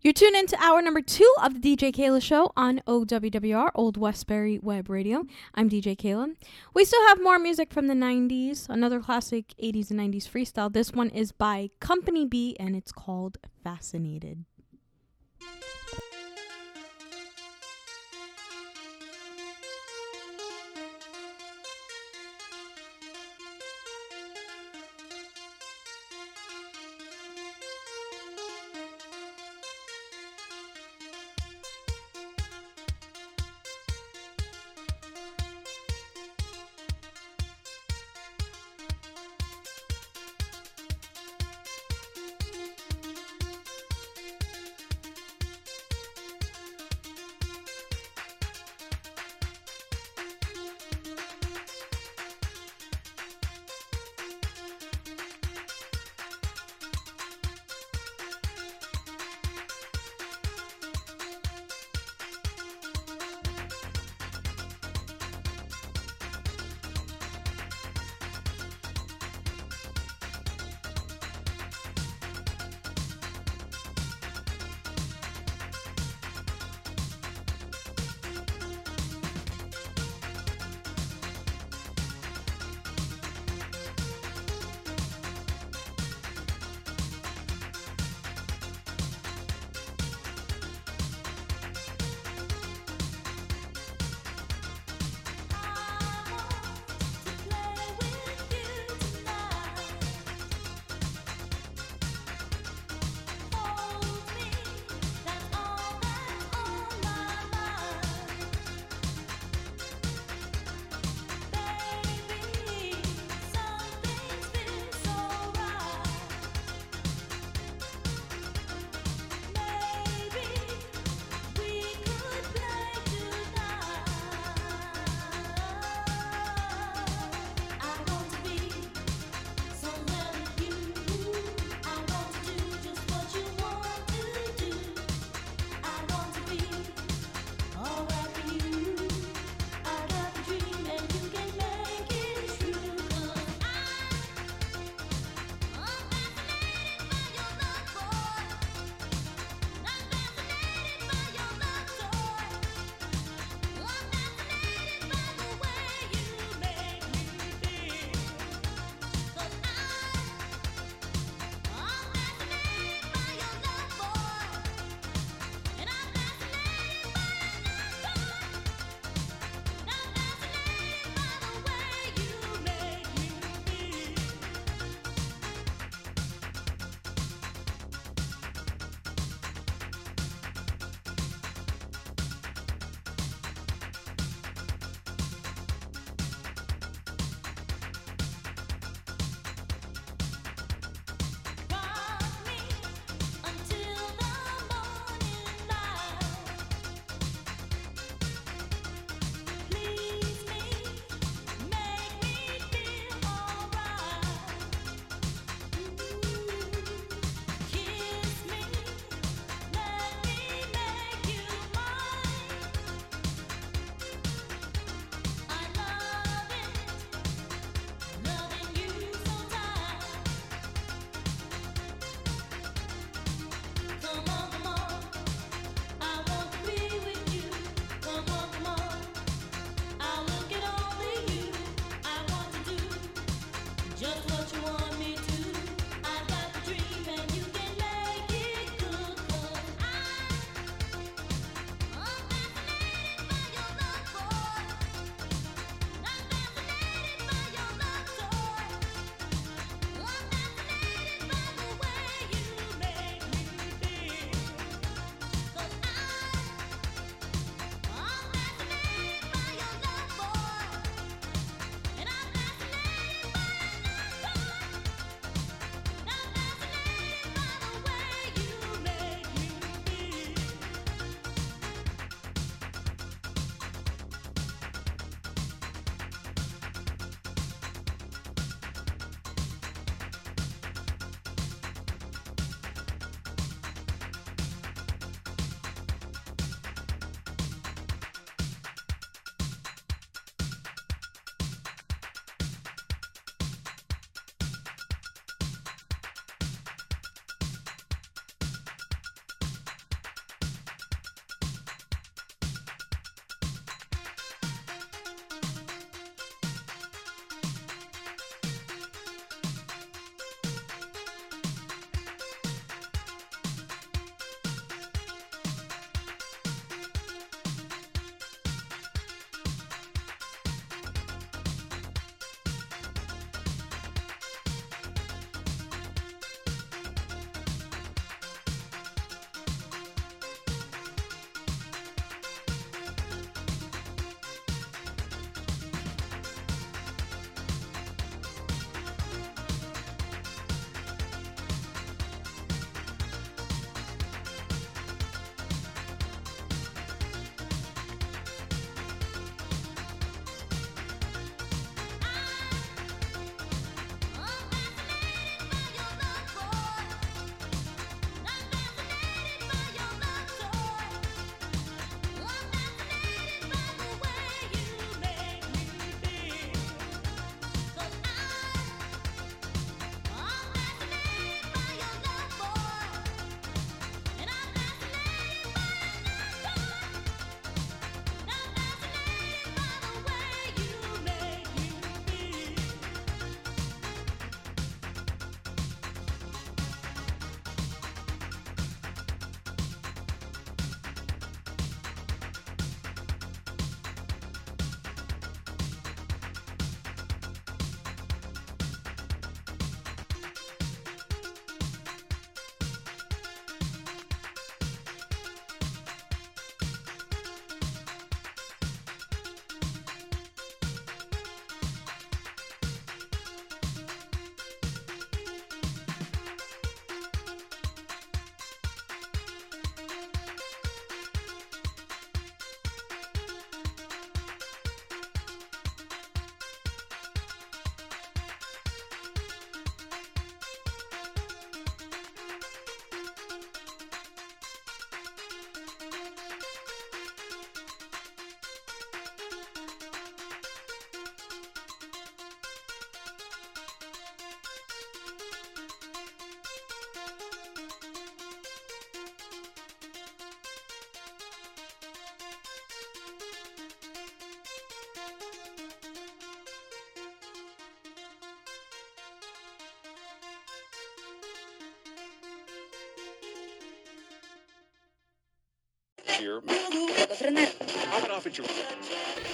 You're tuned into hour number two of the DJ Keila Show on OWWR, Old Westbury Web Radio. I'm DJ Keila. We still have more music from the 90s, another classic 80s and 90s freestyle. This one is by Company B and it's called Fascinated. Thank you.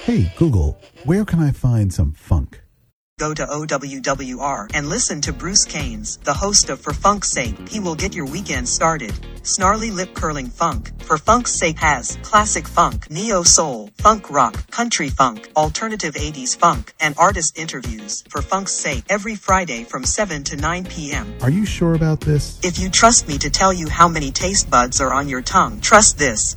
Hey, Google, where can I find some funk? Go to OWWR and listen to Bruce Caines, the host of For Funk's Sake. He will get your weekend started. Snarly lip curling funk. For Funk's Sake has classic funk, neo soul, funk rock, country funk, alternative 80s funk, and artist interviews. For Funk's Sake every Friday from 7 to 9 p.m. Are you sure about this? If you trust me to tell you how many taste buds are on your tongue, trust this.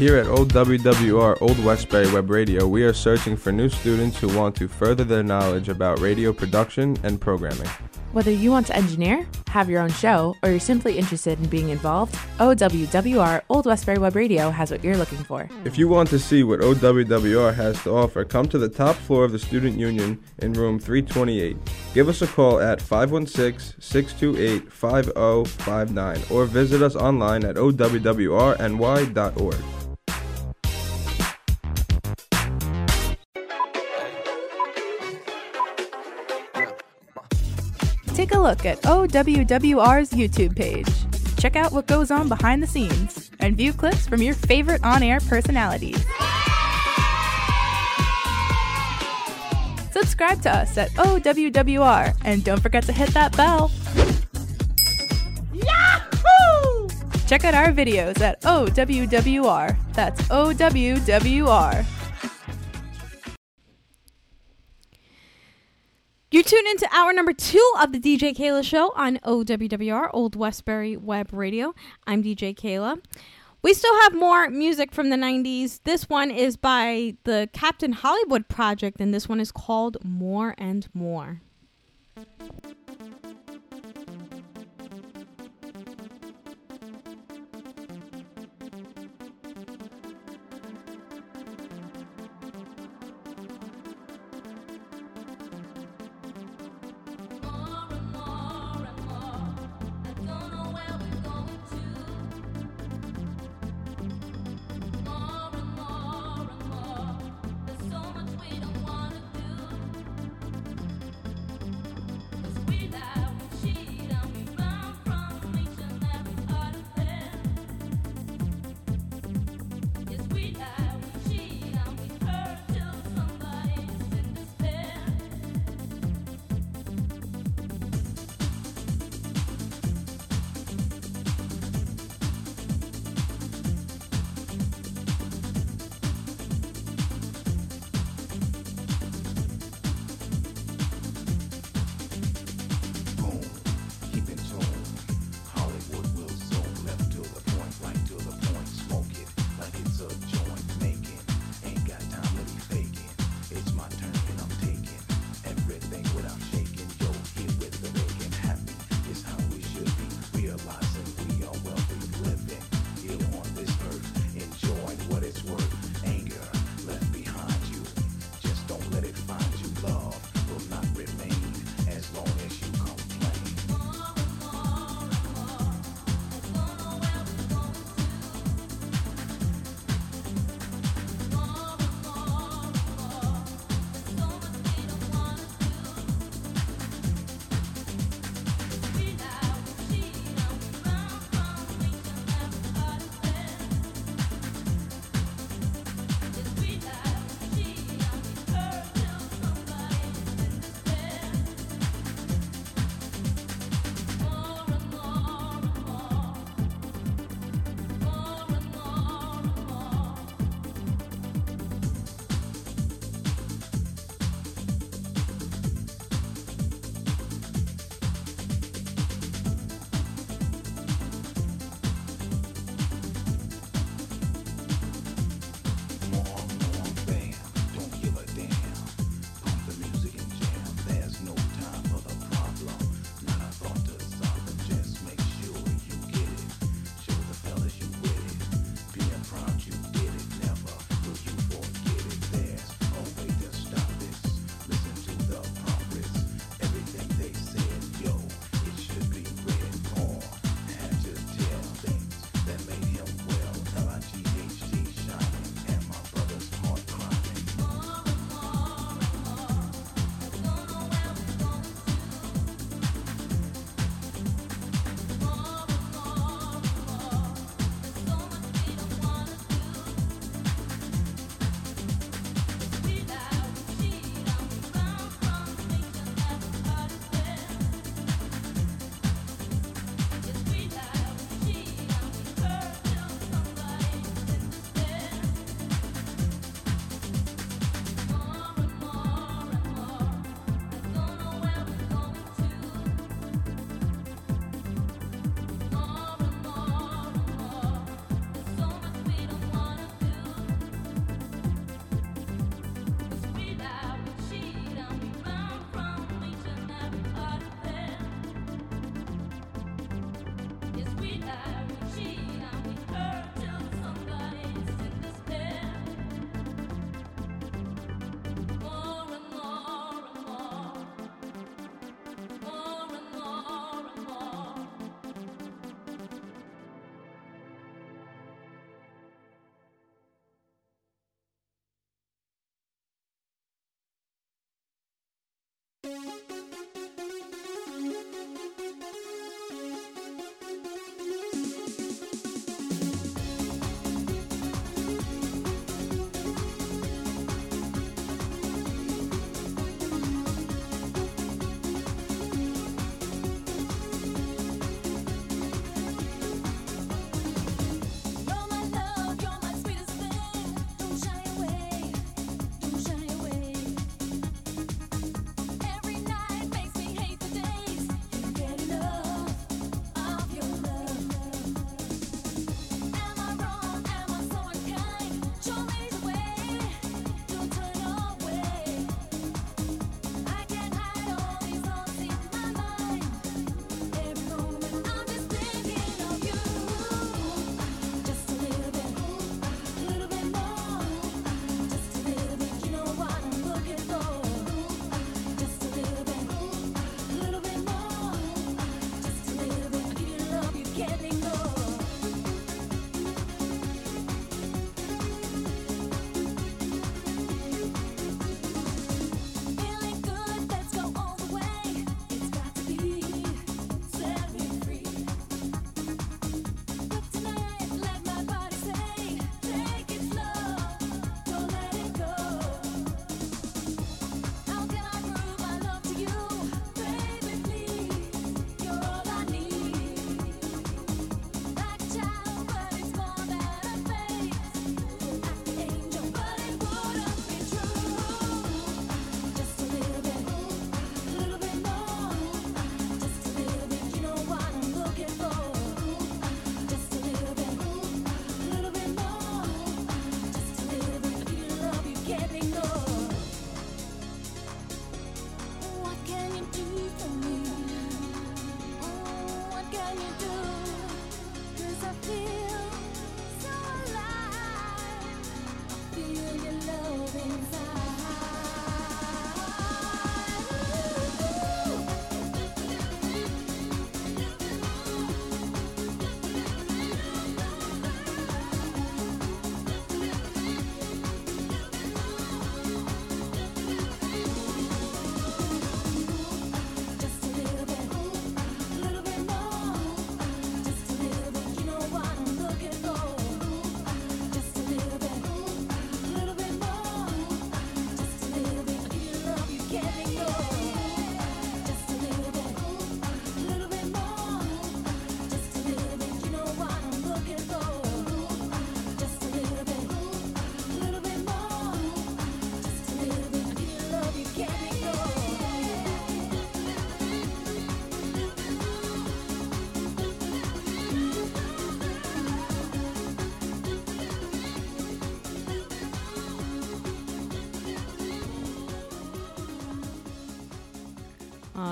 Here at OWWR Old Westbury Web Radio, we are searching for new students who want to further their knowledge about radio production and programming. Whether you want to engineer, have your own show, or you're simply interested in being involved, OWWR Old Westbury Web Radio has what you're looking for. If you want to see what OWWR has to offer, come to the top floor of the Student Union in room 328. Give us a call at 516 628 5059 or visit us online at owwrny.org. Take a look at OWWR's YouTube page. Check out what goes on behind the scenes and view clips from your favorite on air personalities. Subscribe to us at OWWR and don't forget to hit that bell. Yahoo! Check out our videos at OWWR. That's OWWR. You tune into hour number two of the DJ Keila Show on OWWR, Old Westbury Web Radio. I'm DJ Keila. We still have more music from the 90s. This one is by the Captain Hollywood Project, and this one is called More and More.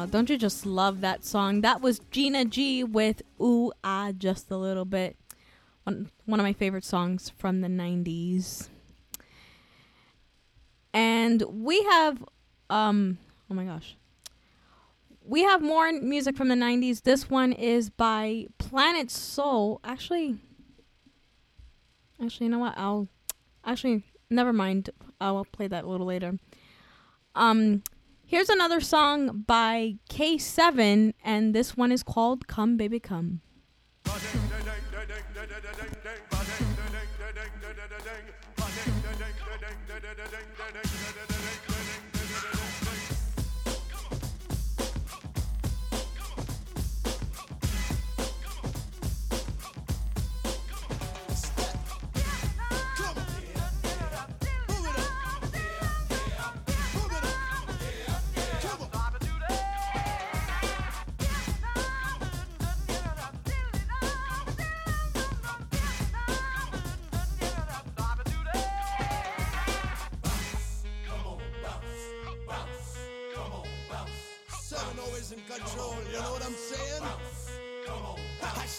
don't you just love that song? That was Gina G with Ooh Ah Just a Little Bit. One, one of my favorite songs from the 90s. And we have, um, oh my gosh. We have more music from the 90s. This one is by Planet Soul. Actually, actually, you know what? I'll, actually, never mind. I'll play that a little later. Um, Here's another song by K7, and this one is called Come Baby Come.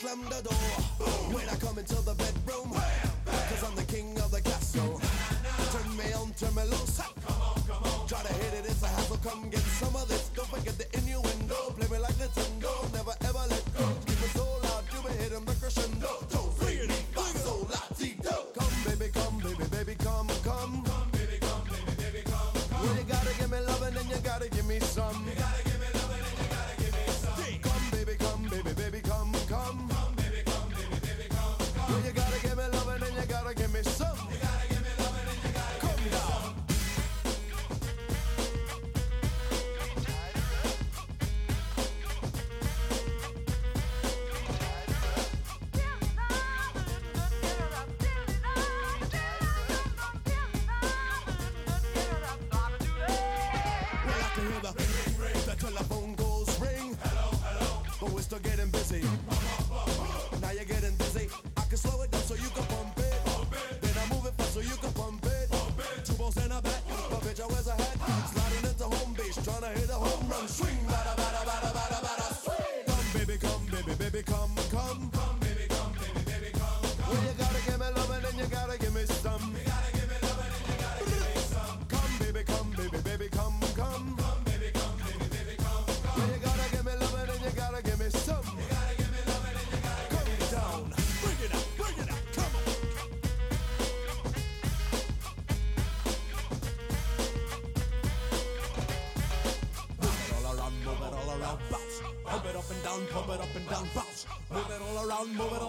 slam the door. Boom. When I come into the bedroom, bam, bam. cause I'm the king of the castle. Nah, nah. Turn me on, turn me loose. Come on, come on. Try to hit it, it's a hassle. Come get some of this. Yeah. Move it up and down, bounce. Move it all around, move it all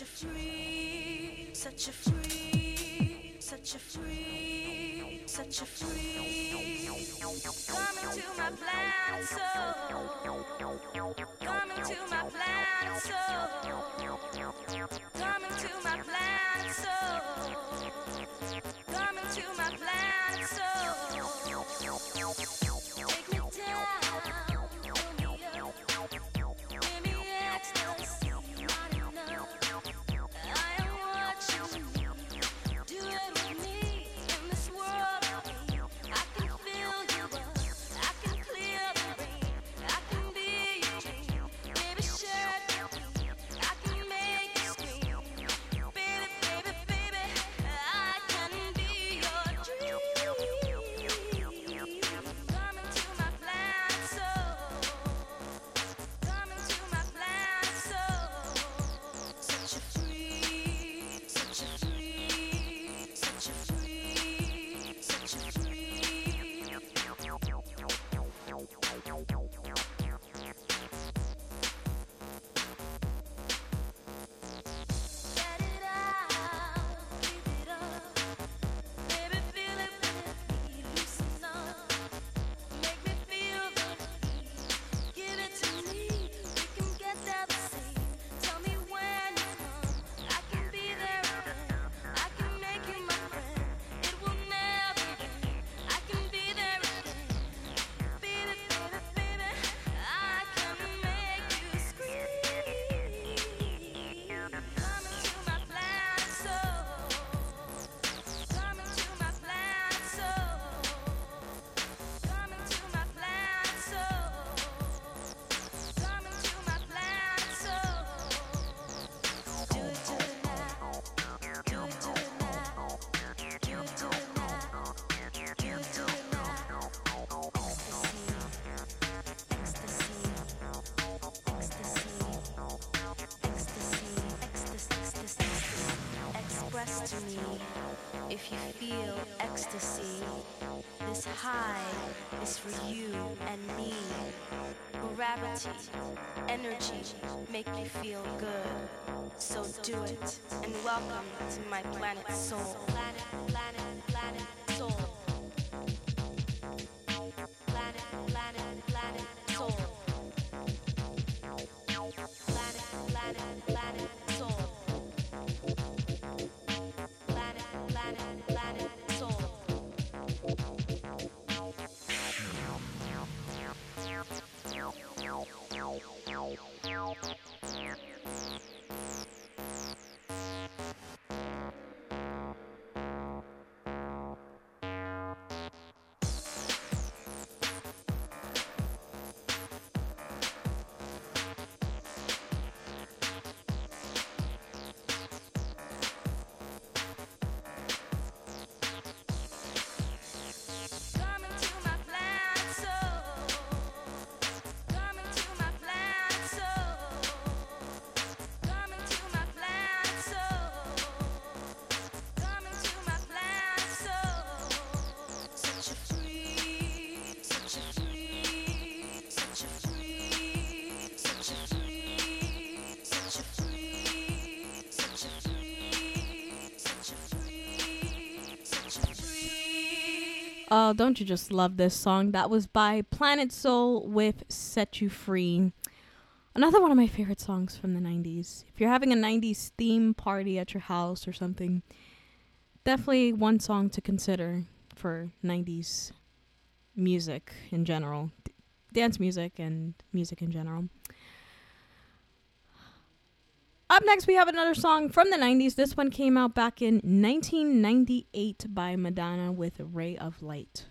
such a free, such a free, such a free, such a free. Come into my plan, so. Come into my plan, so. Come into my plan. Me. If you feel ecstasy, this high is for you and me. Gravity, energy, make you feel good. So do it, and welcome to my planet soul. Oh, don't you just love this song? That was by Planet Soul with Set You Free. Another one of my favorite songs from the 90s. If you're having a 90s theme party at your house or something, definitely one song to consider for 90s music in general, dance music and music in general. Up next, we have another song from the 90s. This one came out back in 1998 by Madonna with Ray of Light.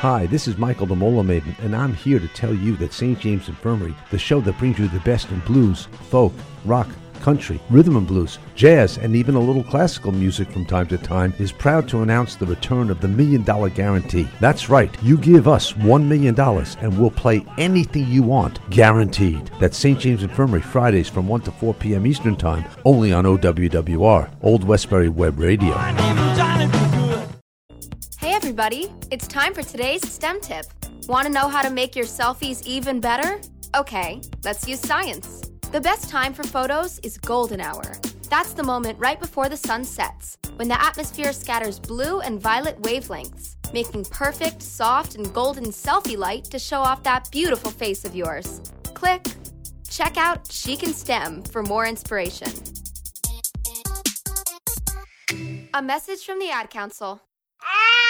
Hi, this is Michael the Mola Maiden, and I'm here to tell you that St. James Infirmary, the show that brings you the best in blues, folk, rock, country, rhythm and blues, jazz, and even a little classical music from time to time, is proud to announce the return of the Million Dollar Guarantee. That's right, you give us $1 million and we'll play anything you want, guaranteed. That's St. James Infirmary, Fridays from 1 to 4 p.m. Eastern Time, only on OWWR, Old Westbury Web Radio. Everybody, it's time for today's STEM tip. Want to know how to make your selfies even better? Okay, let's use science. The best time for photos is golden hour. That's the moment right before the sun sets, when the atmosphere scatters blue and violet wavelengths, making perfect, soft, and golden selfie light to show off that beautiful face of yours. Click. Check out She Can STEM for more inspiration. A message from the Ad Council. Ah!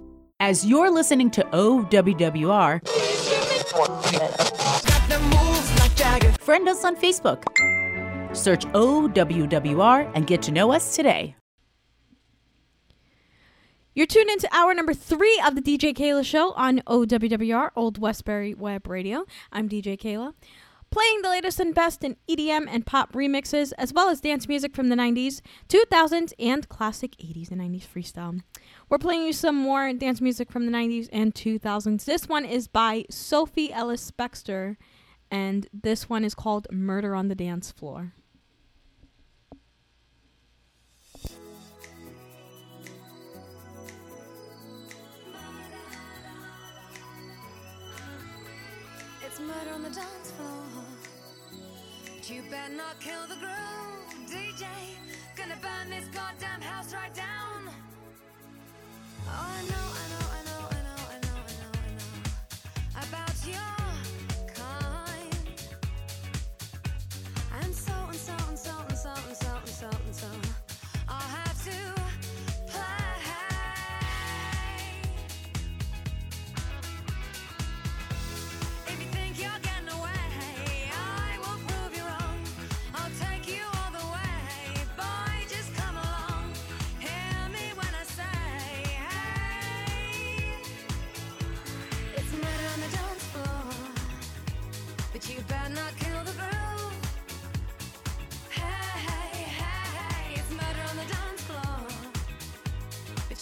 As you're listening to OWWR, friend us on Facebook. Search OWWR and get to know us today. You're tuned into hour number three of the DJ Keila Show on OWWR, Old Westbury Web Radio. I'm DJ Keila. Playing the latest and best in EDM and pop remixes, as well as dance music from the 90s, 2000s, and classic 80s and 90s freestyle. We're playing you some more dance music from the 90s and 2000s. This one is by Sophie Ellis Bextor, and this one is called Murder on the Dance Floor. I know,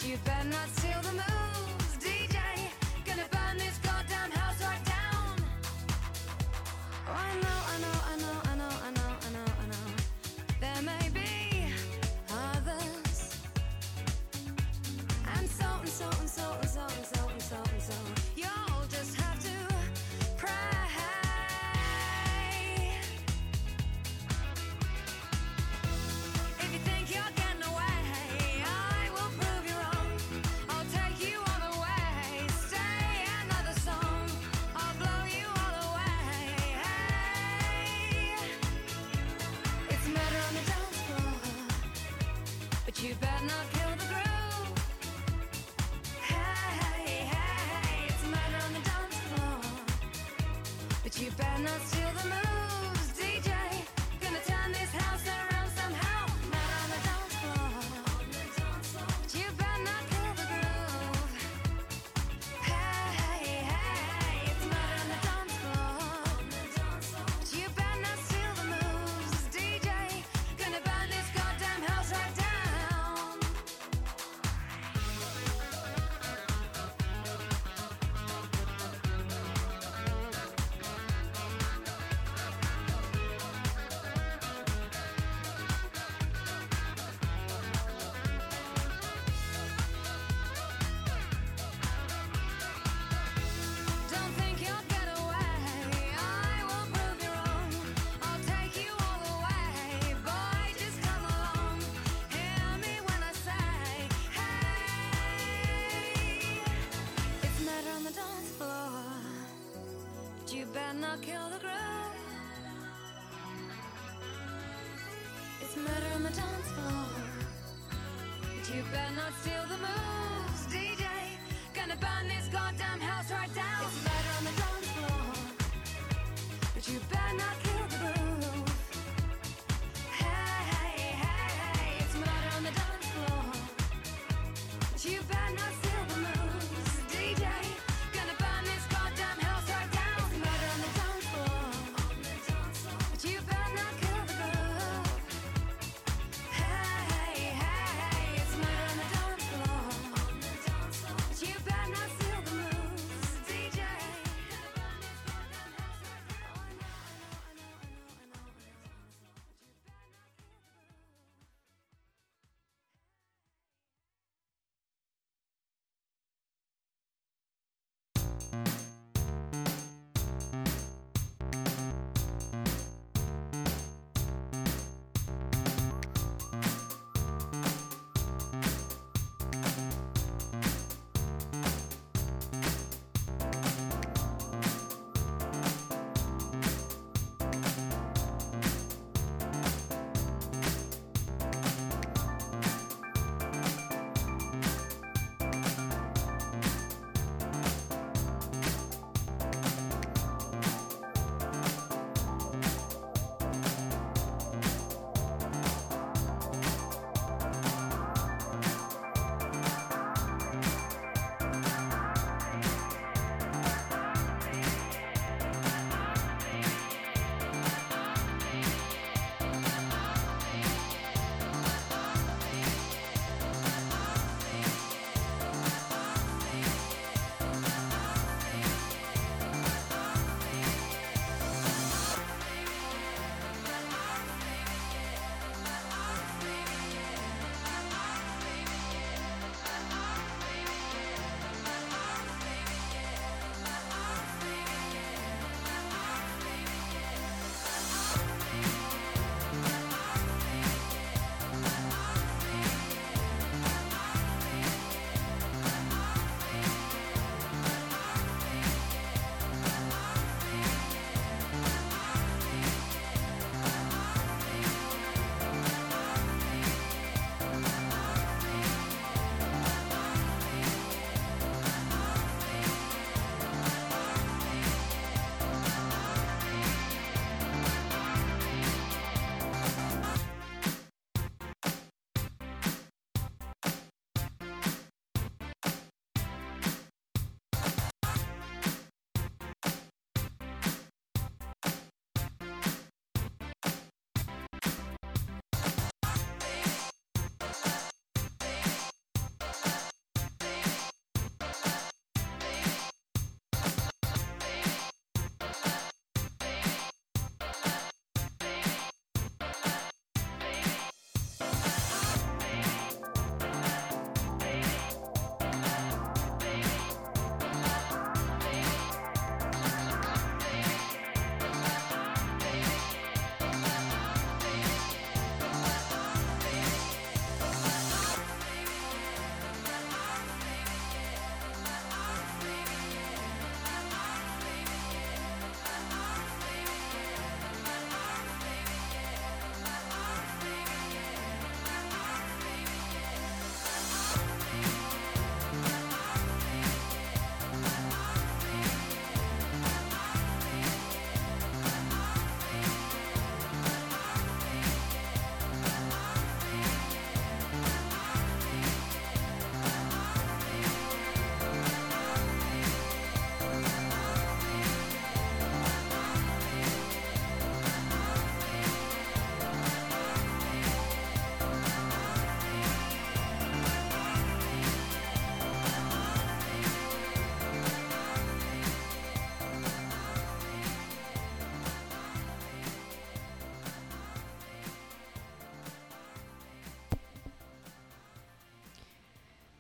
You better not steal the moves, DJ. Gonna burn this goddamn house right down. I know, I know, I know, I know, I know, I know, I know. There may be others. And so and so and so not kill the. It's murder on the dance floor. But you better not steal the moon.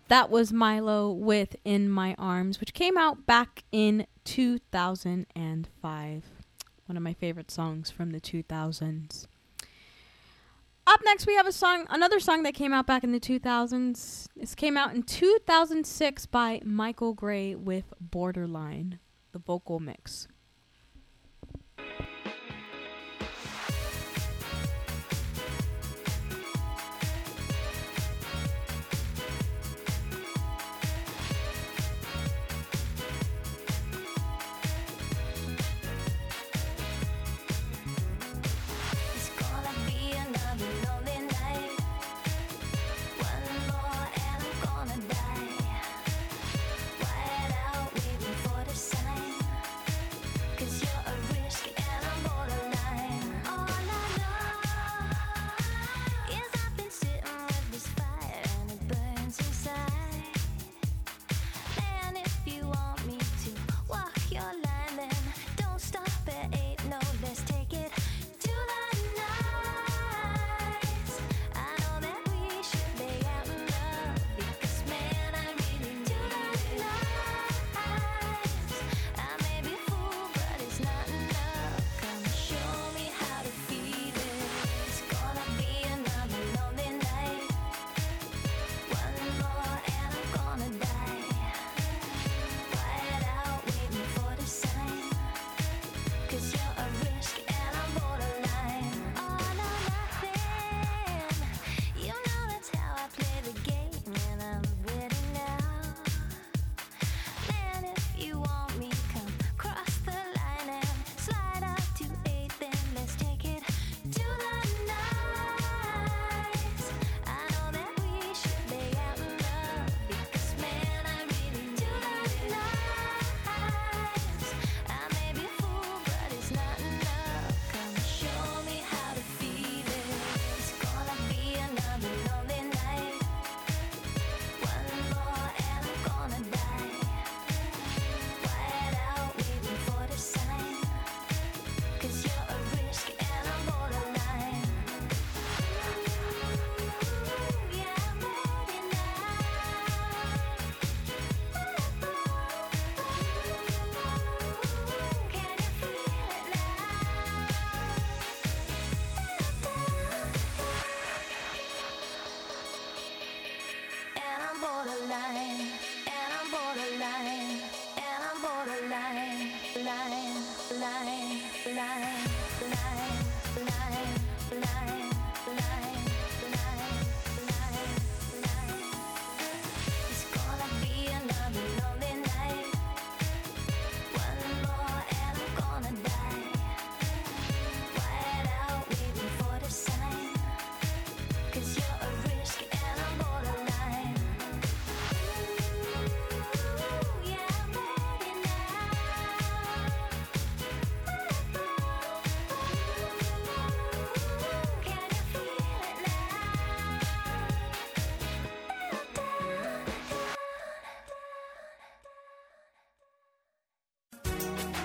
That was Mylo with In My Arms, which came out back in 2005. One of my favorite songs from the 2000s. Up next, we have a song, another song that came out back in the 2000s. This came out in 2006 by Michael Gray with Borderline, the vocal mix.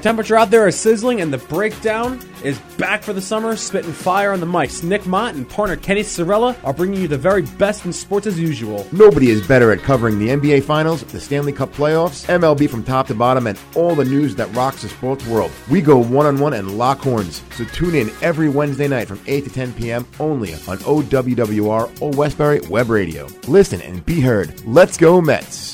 Temperature out there is sizzling, and the breakdown is back for the summer, spitting fire on the mics. Nick Mott and partner Kenny Sorella are bringing you the very best in sports as usual. Nobody is better at covering the NBA Finals, the Stanley Cup playoffs, MLB from top to bottom, and all the news that rocks the sports world. We go one on one and lock horns. So tune in every Wednesday night from 8 to 10 p.m. only on OWWR Old Westbury Web Radio. Listen and be heard. Let's go, Mets.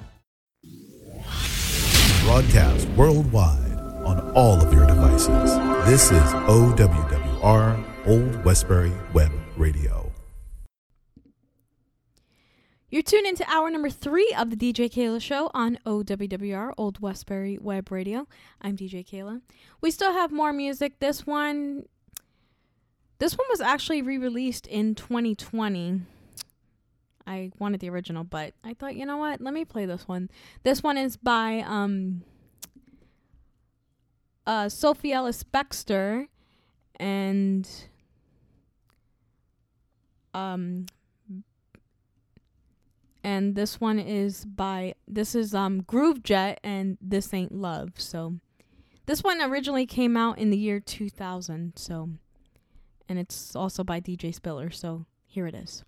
broadcast worldwide on all of your devices. This is OWWR, Old Westbury Web Radio. You're tuned into hour number three of the DJ Keila Show on OWWR, Old Westbury Web Radio. I'm DJ Keila. We still have more music. This one, this one was actually re-released in 2020. I wanted the original, but I thought, you know what? Let me play this one. This one is by um uh Sophie Ellis Bextor and um and this one is by this is um Groovejet and This Ain't Love. So this one originally came out in the year 2000, so and it's also by DJ Spiller, so here it is.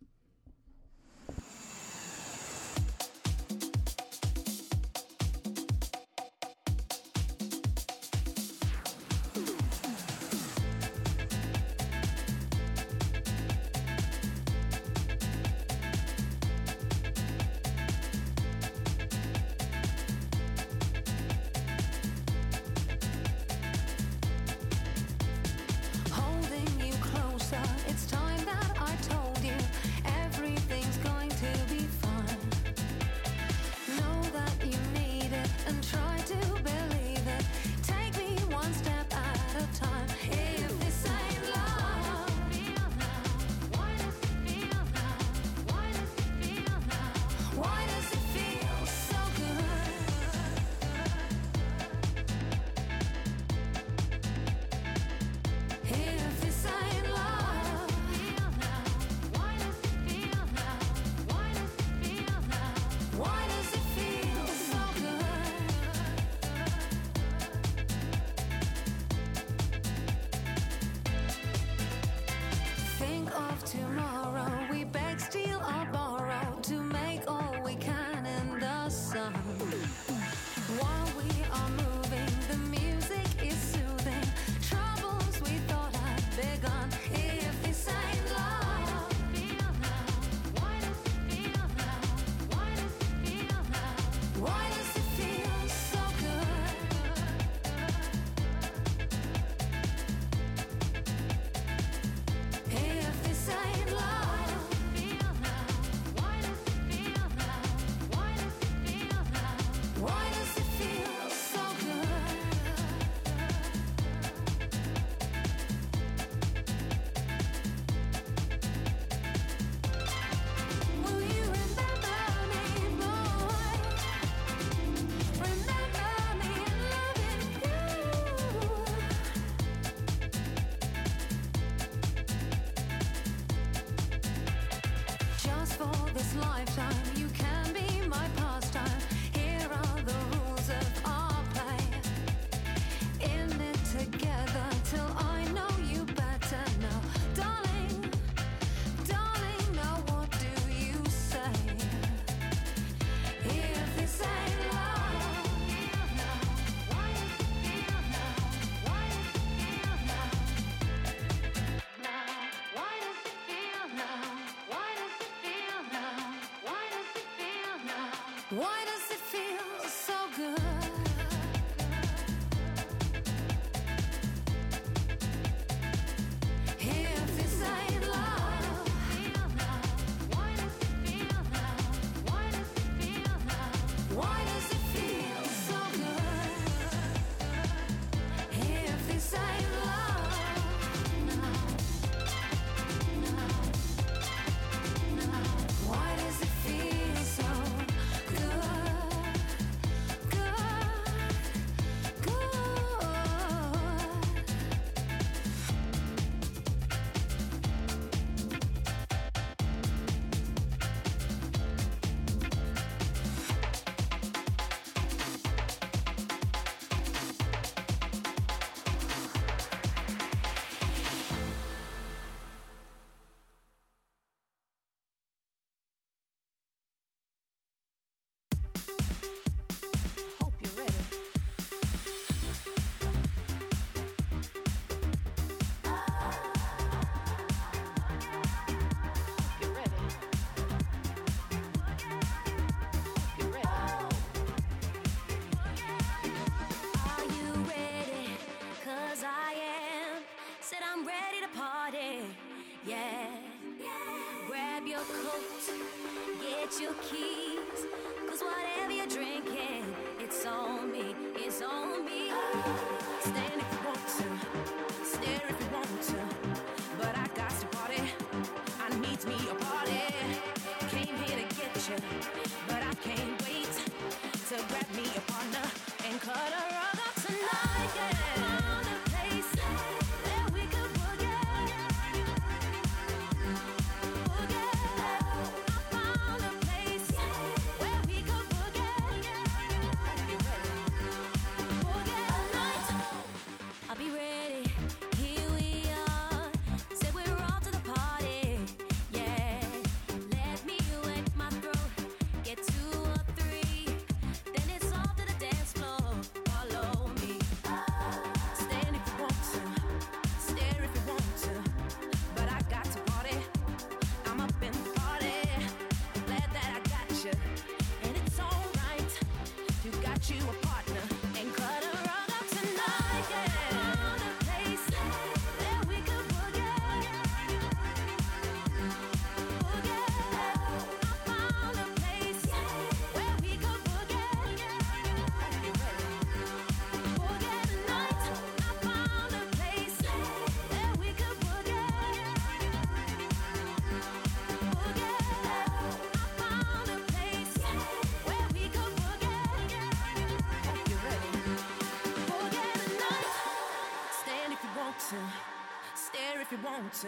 Want to,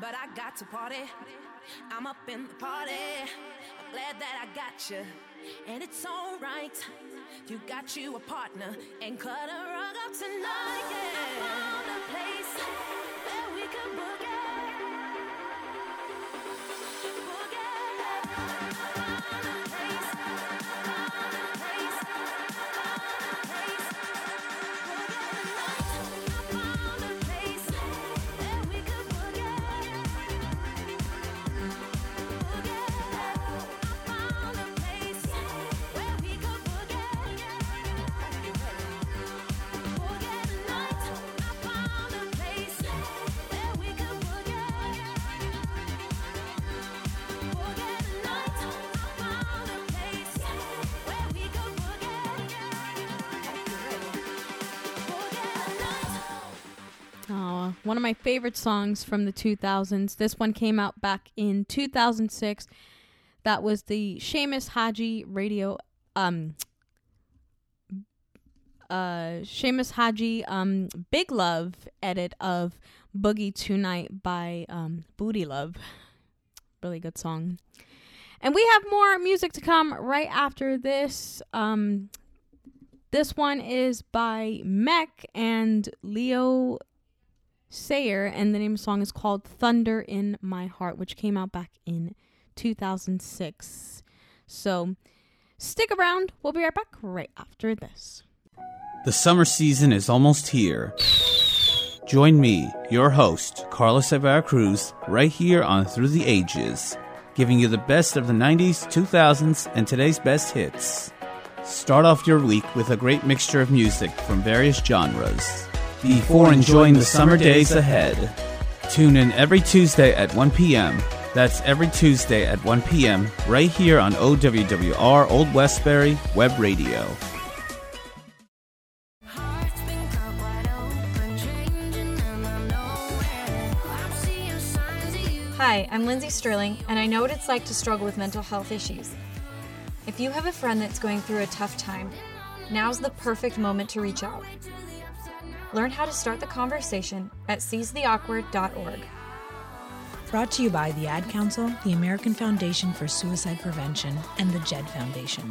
but I got to party. I'm up in the party. I'm glad that I got you, and it's alright. You got you a partner and cut a rug up tonight. Yeah. I found a place where we could forget. One of my favorite songs from the 2000s. This one came out back in 2006. That was the Seamus Haji radio um uh Seamus Haji um Big Love edit of Boogie Tonight by um Booty Luv. Really good song. And we have more music to come right after this. Um this one is by Meck and Leo Sayer, and the name of the song is called Thunder in My Heart, which came out back in 2006. So stick around. We'll be right back right after this. The summer season is almost here. Join me, your host, Carlos Severa Cruz, right here on Through the Ages, giving you the best of the 90s, 2000s, and today's best hits. Start off your week with a great mixture of music from various genres. Before enjoying the summer days ahead, tune in every Tuesday at 1 p.m. That's every Tuesday at 1 p.m. right here on OWWR Old Westbury Web Radio. Hi, I'm Lindsey Stirling, and I know what it's like to struggle with mental health issues. If you have a friend that's going through a tough time, now's the perfect moment to reach out. Learn how to start the conversation at seizetheawkward.org. Brought to you by the Ad Council, the American Foundation for Suicide Prevention, and the JED Foundation.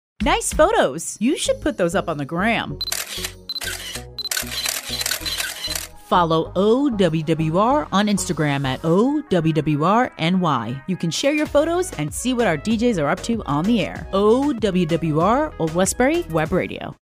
Nice photos. You should put those up on the gram. Follow OWWR on Instagram at OWWRNY. You can share your photos and see what our DJs are up to on the air. OWWR Old Westbury Web Radio.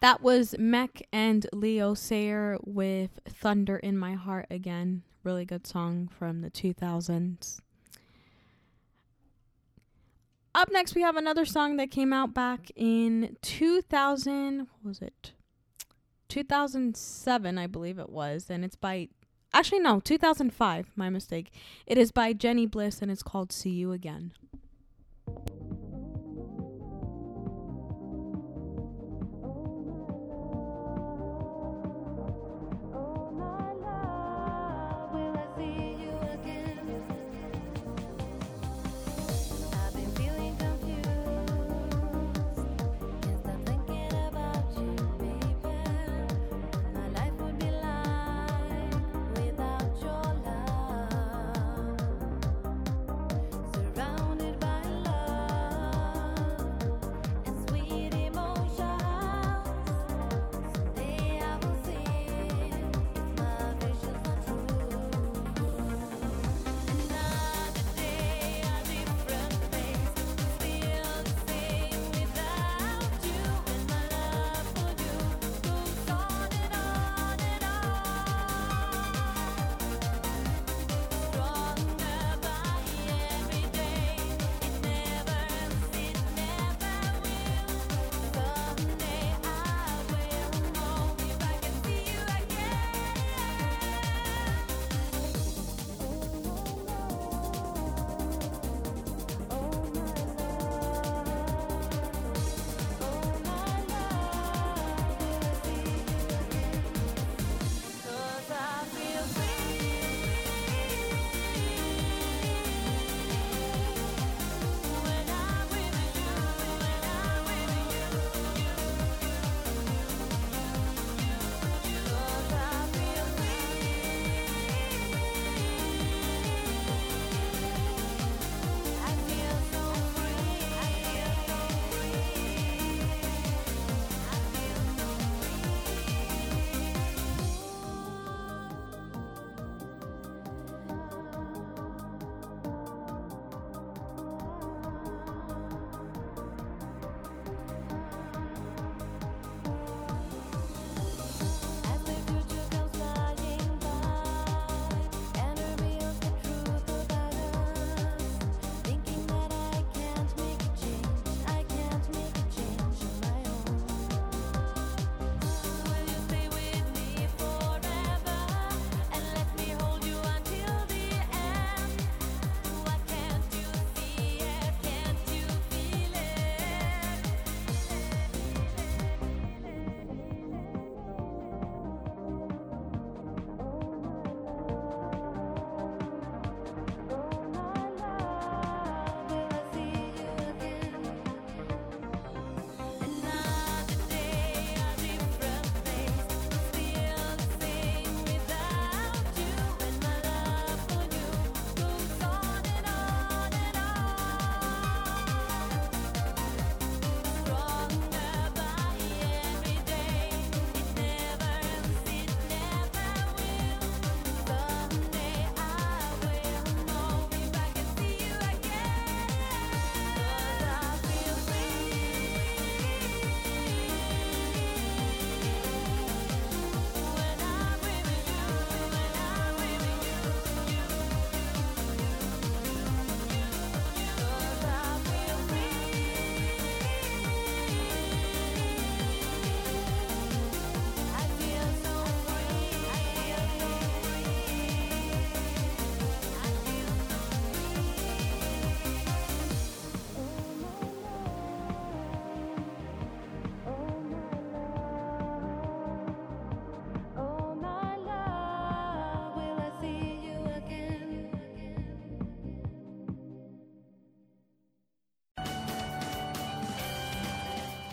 That was Meck and Leo Sayer with Thunder in My Heart again. Really good song from the 2000s. Up next, we have another song that came out back in 2000. What was it? 2007, I believe it was. And it's by. Actually, no, 2005. My mistake. It is by Jenny Bliss and it's called See You Again.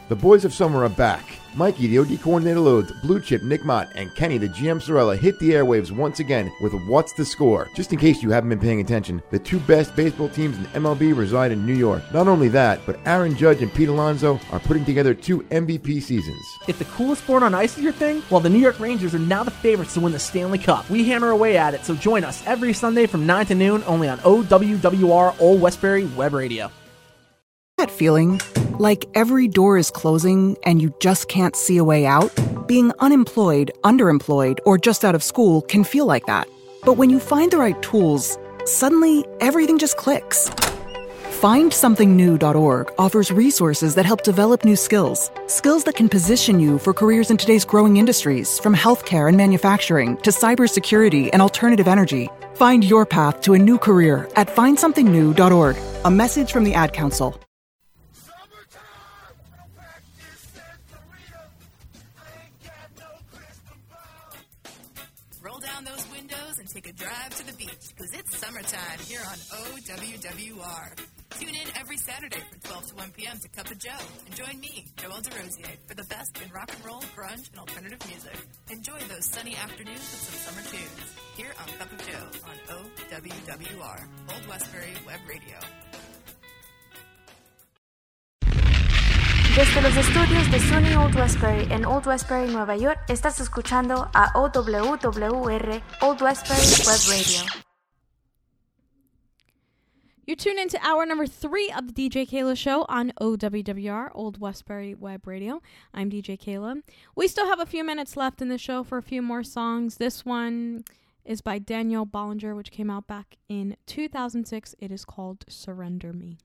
The boys of summer are back. Mikey, the OD coordinator loads, Blue Chip, Nick Mott, and Kenny, the GM Sorella, hit the airwaves once again with What's the Score? Just in case you haven't been paying attention, the two best baseball teams in MLB reside in New York. Not only that, but Aaron Judge and Pete Alonso are putting together two MVP seasons. If the coolest sport on ice is your thing, well, the New York Rangers are now the favorites to win the Stanley Cup. We hammer away at it, so join us every Sunday from 9 to noon only on OWWR Old Westbury Web Radio. That feeling, like every door is closing and you just can't see a way out? Being unemployed, underemployed, or just out of school can feel like that. But when you find the right tools, suddenly everything just clicks. FindSomethingNew.org offers resources that help develop new skills. Skills that can position you for careers in today's growing industries, from healthcare and manufacturing to cybersecurity and alternative energy. Find your path to a new career at FindSomethingNew.org. A message from the Ad Council. On OWWR. Tune in every Saturday from 12 to 1 p.m. to Cup of Joe and join me, Joel DeRosier, for the best in rock and roll, grunge, and alternative music. Enjoy those sunny afternoons with some summer tunes here on Cup of Joe on OWWR, Old Westbury Web Radio. Desde los estudios de SUNY Old Westbury en Old Westbury, Nueva York, estás escuchando a OWWR Old Westbury Web Radio. You tune into hour number three of the DJ Keila Show on OWWR, Old Westbury Web Radio. I'm DJ Keila. We still have a few minutes left in the show for a few more songs. This one is by Danielle Bollinger, which came out back in 2006. It is called Surrender Me.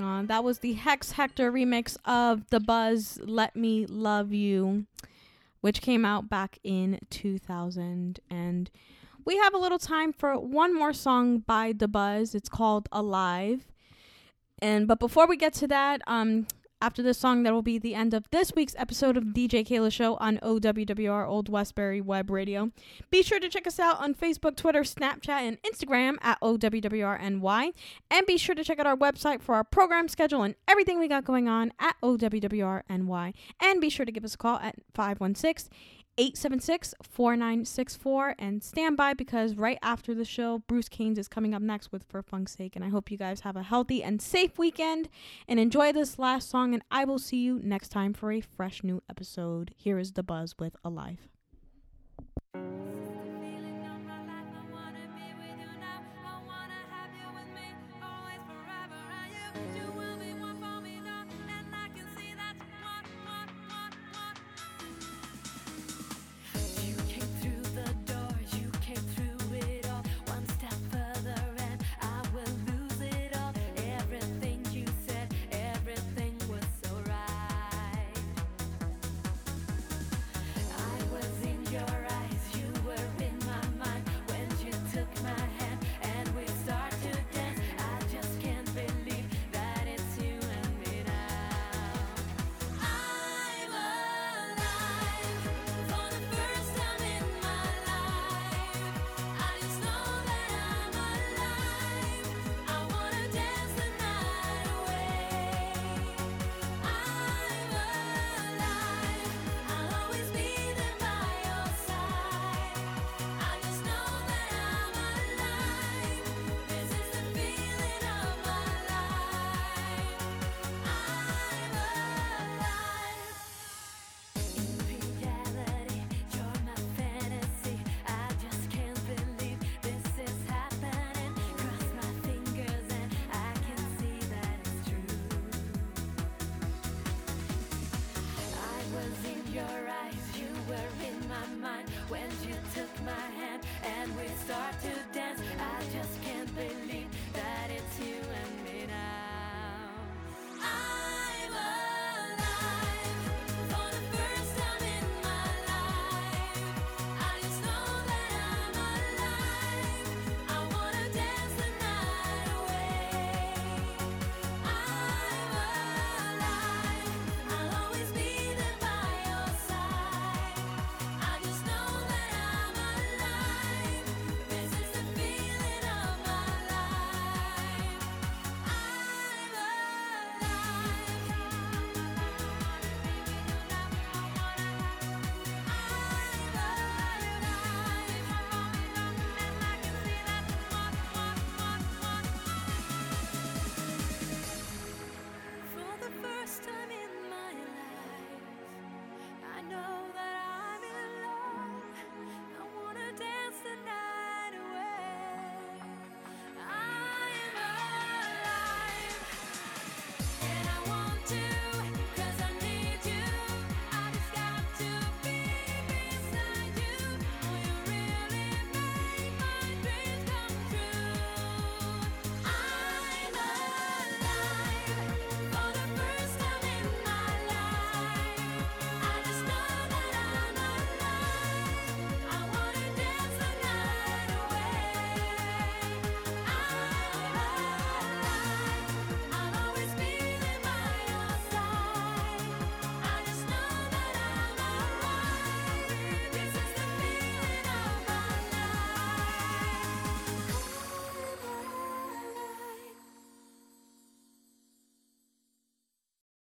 Uh, that was the Hex Hector remix of The Buzz Let Me Love You, which came out back in 2000. And we have a little time for one more song by The Buzz. It's called Alive. And but before we get to that, um, after this song, that will be the end of this week's episode of DJ Keila Show on OWWR Old Westbury Web Radio. Be sure to check us out on Facebook, Twitter, Snapchat, and Instagram at OWWRNY. And be sure to check out our website for our program schedule and everything we got going on at OWWRNY. And be sure to give us a call at 516 876 4964 and stand by because right after the show, Bruce Canes is coming up next with For Funk's Sake. And I hope you guys have a healthy and safe weekend and enjoy this last song. And I will see you next time for a fresh new episode. Here is The Buzz with Alive.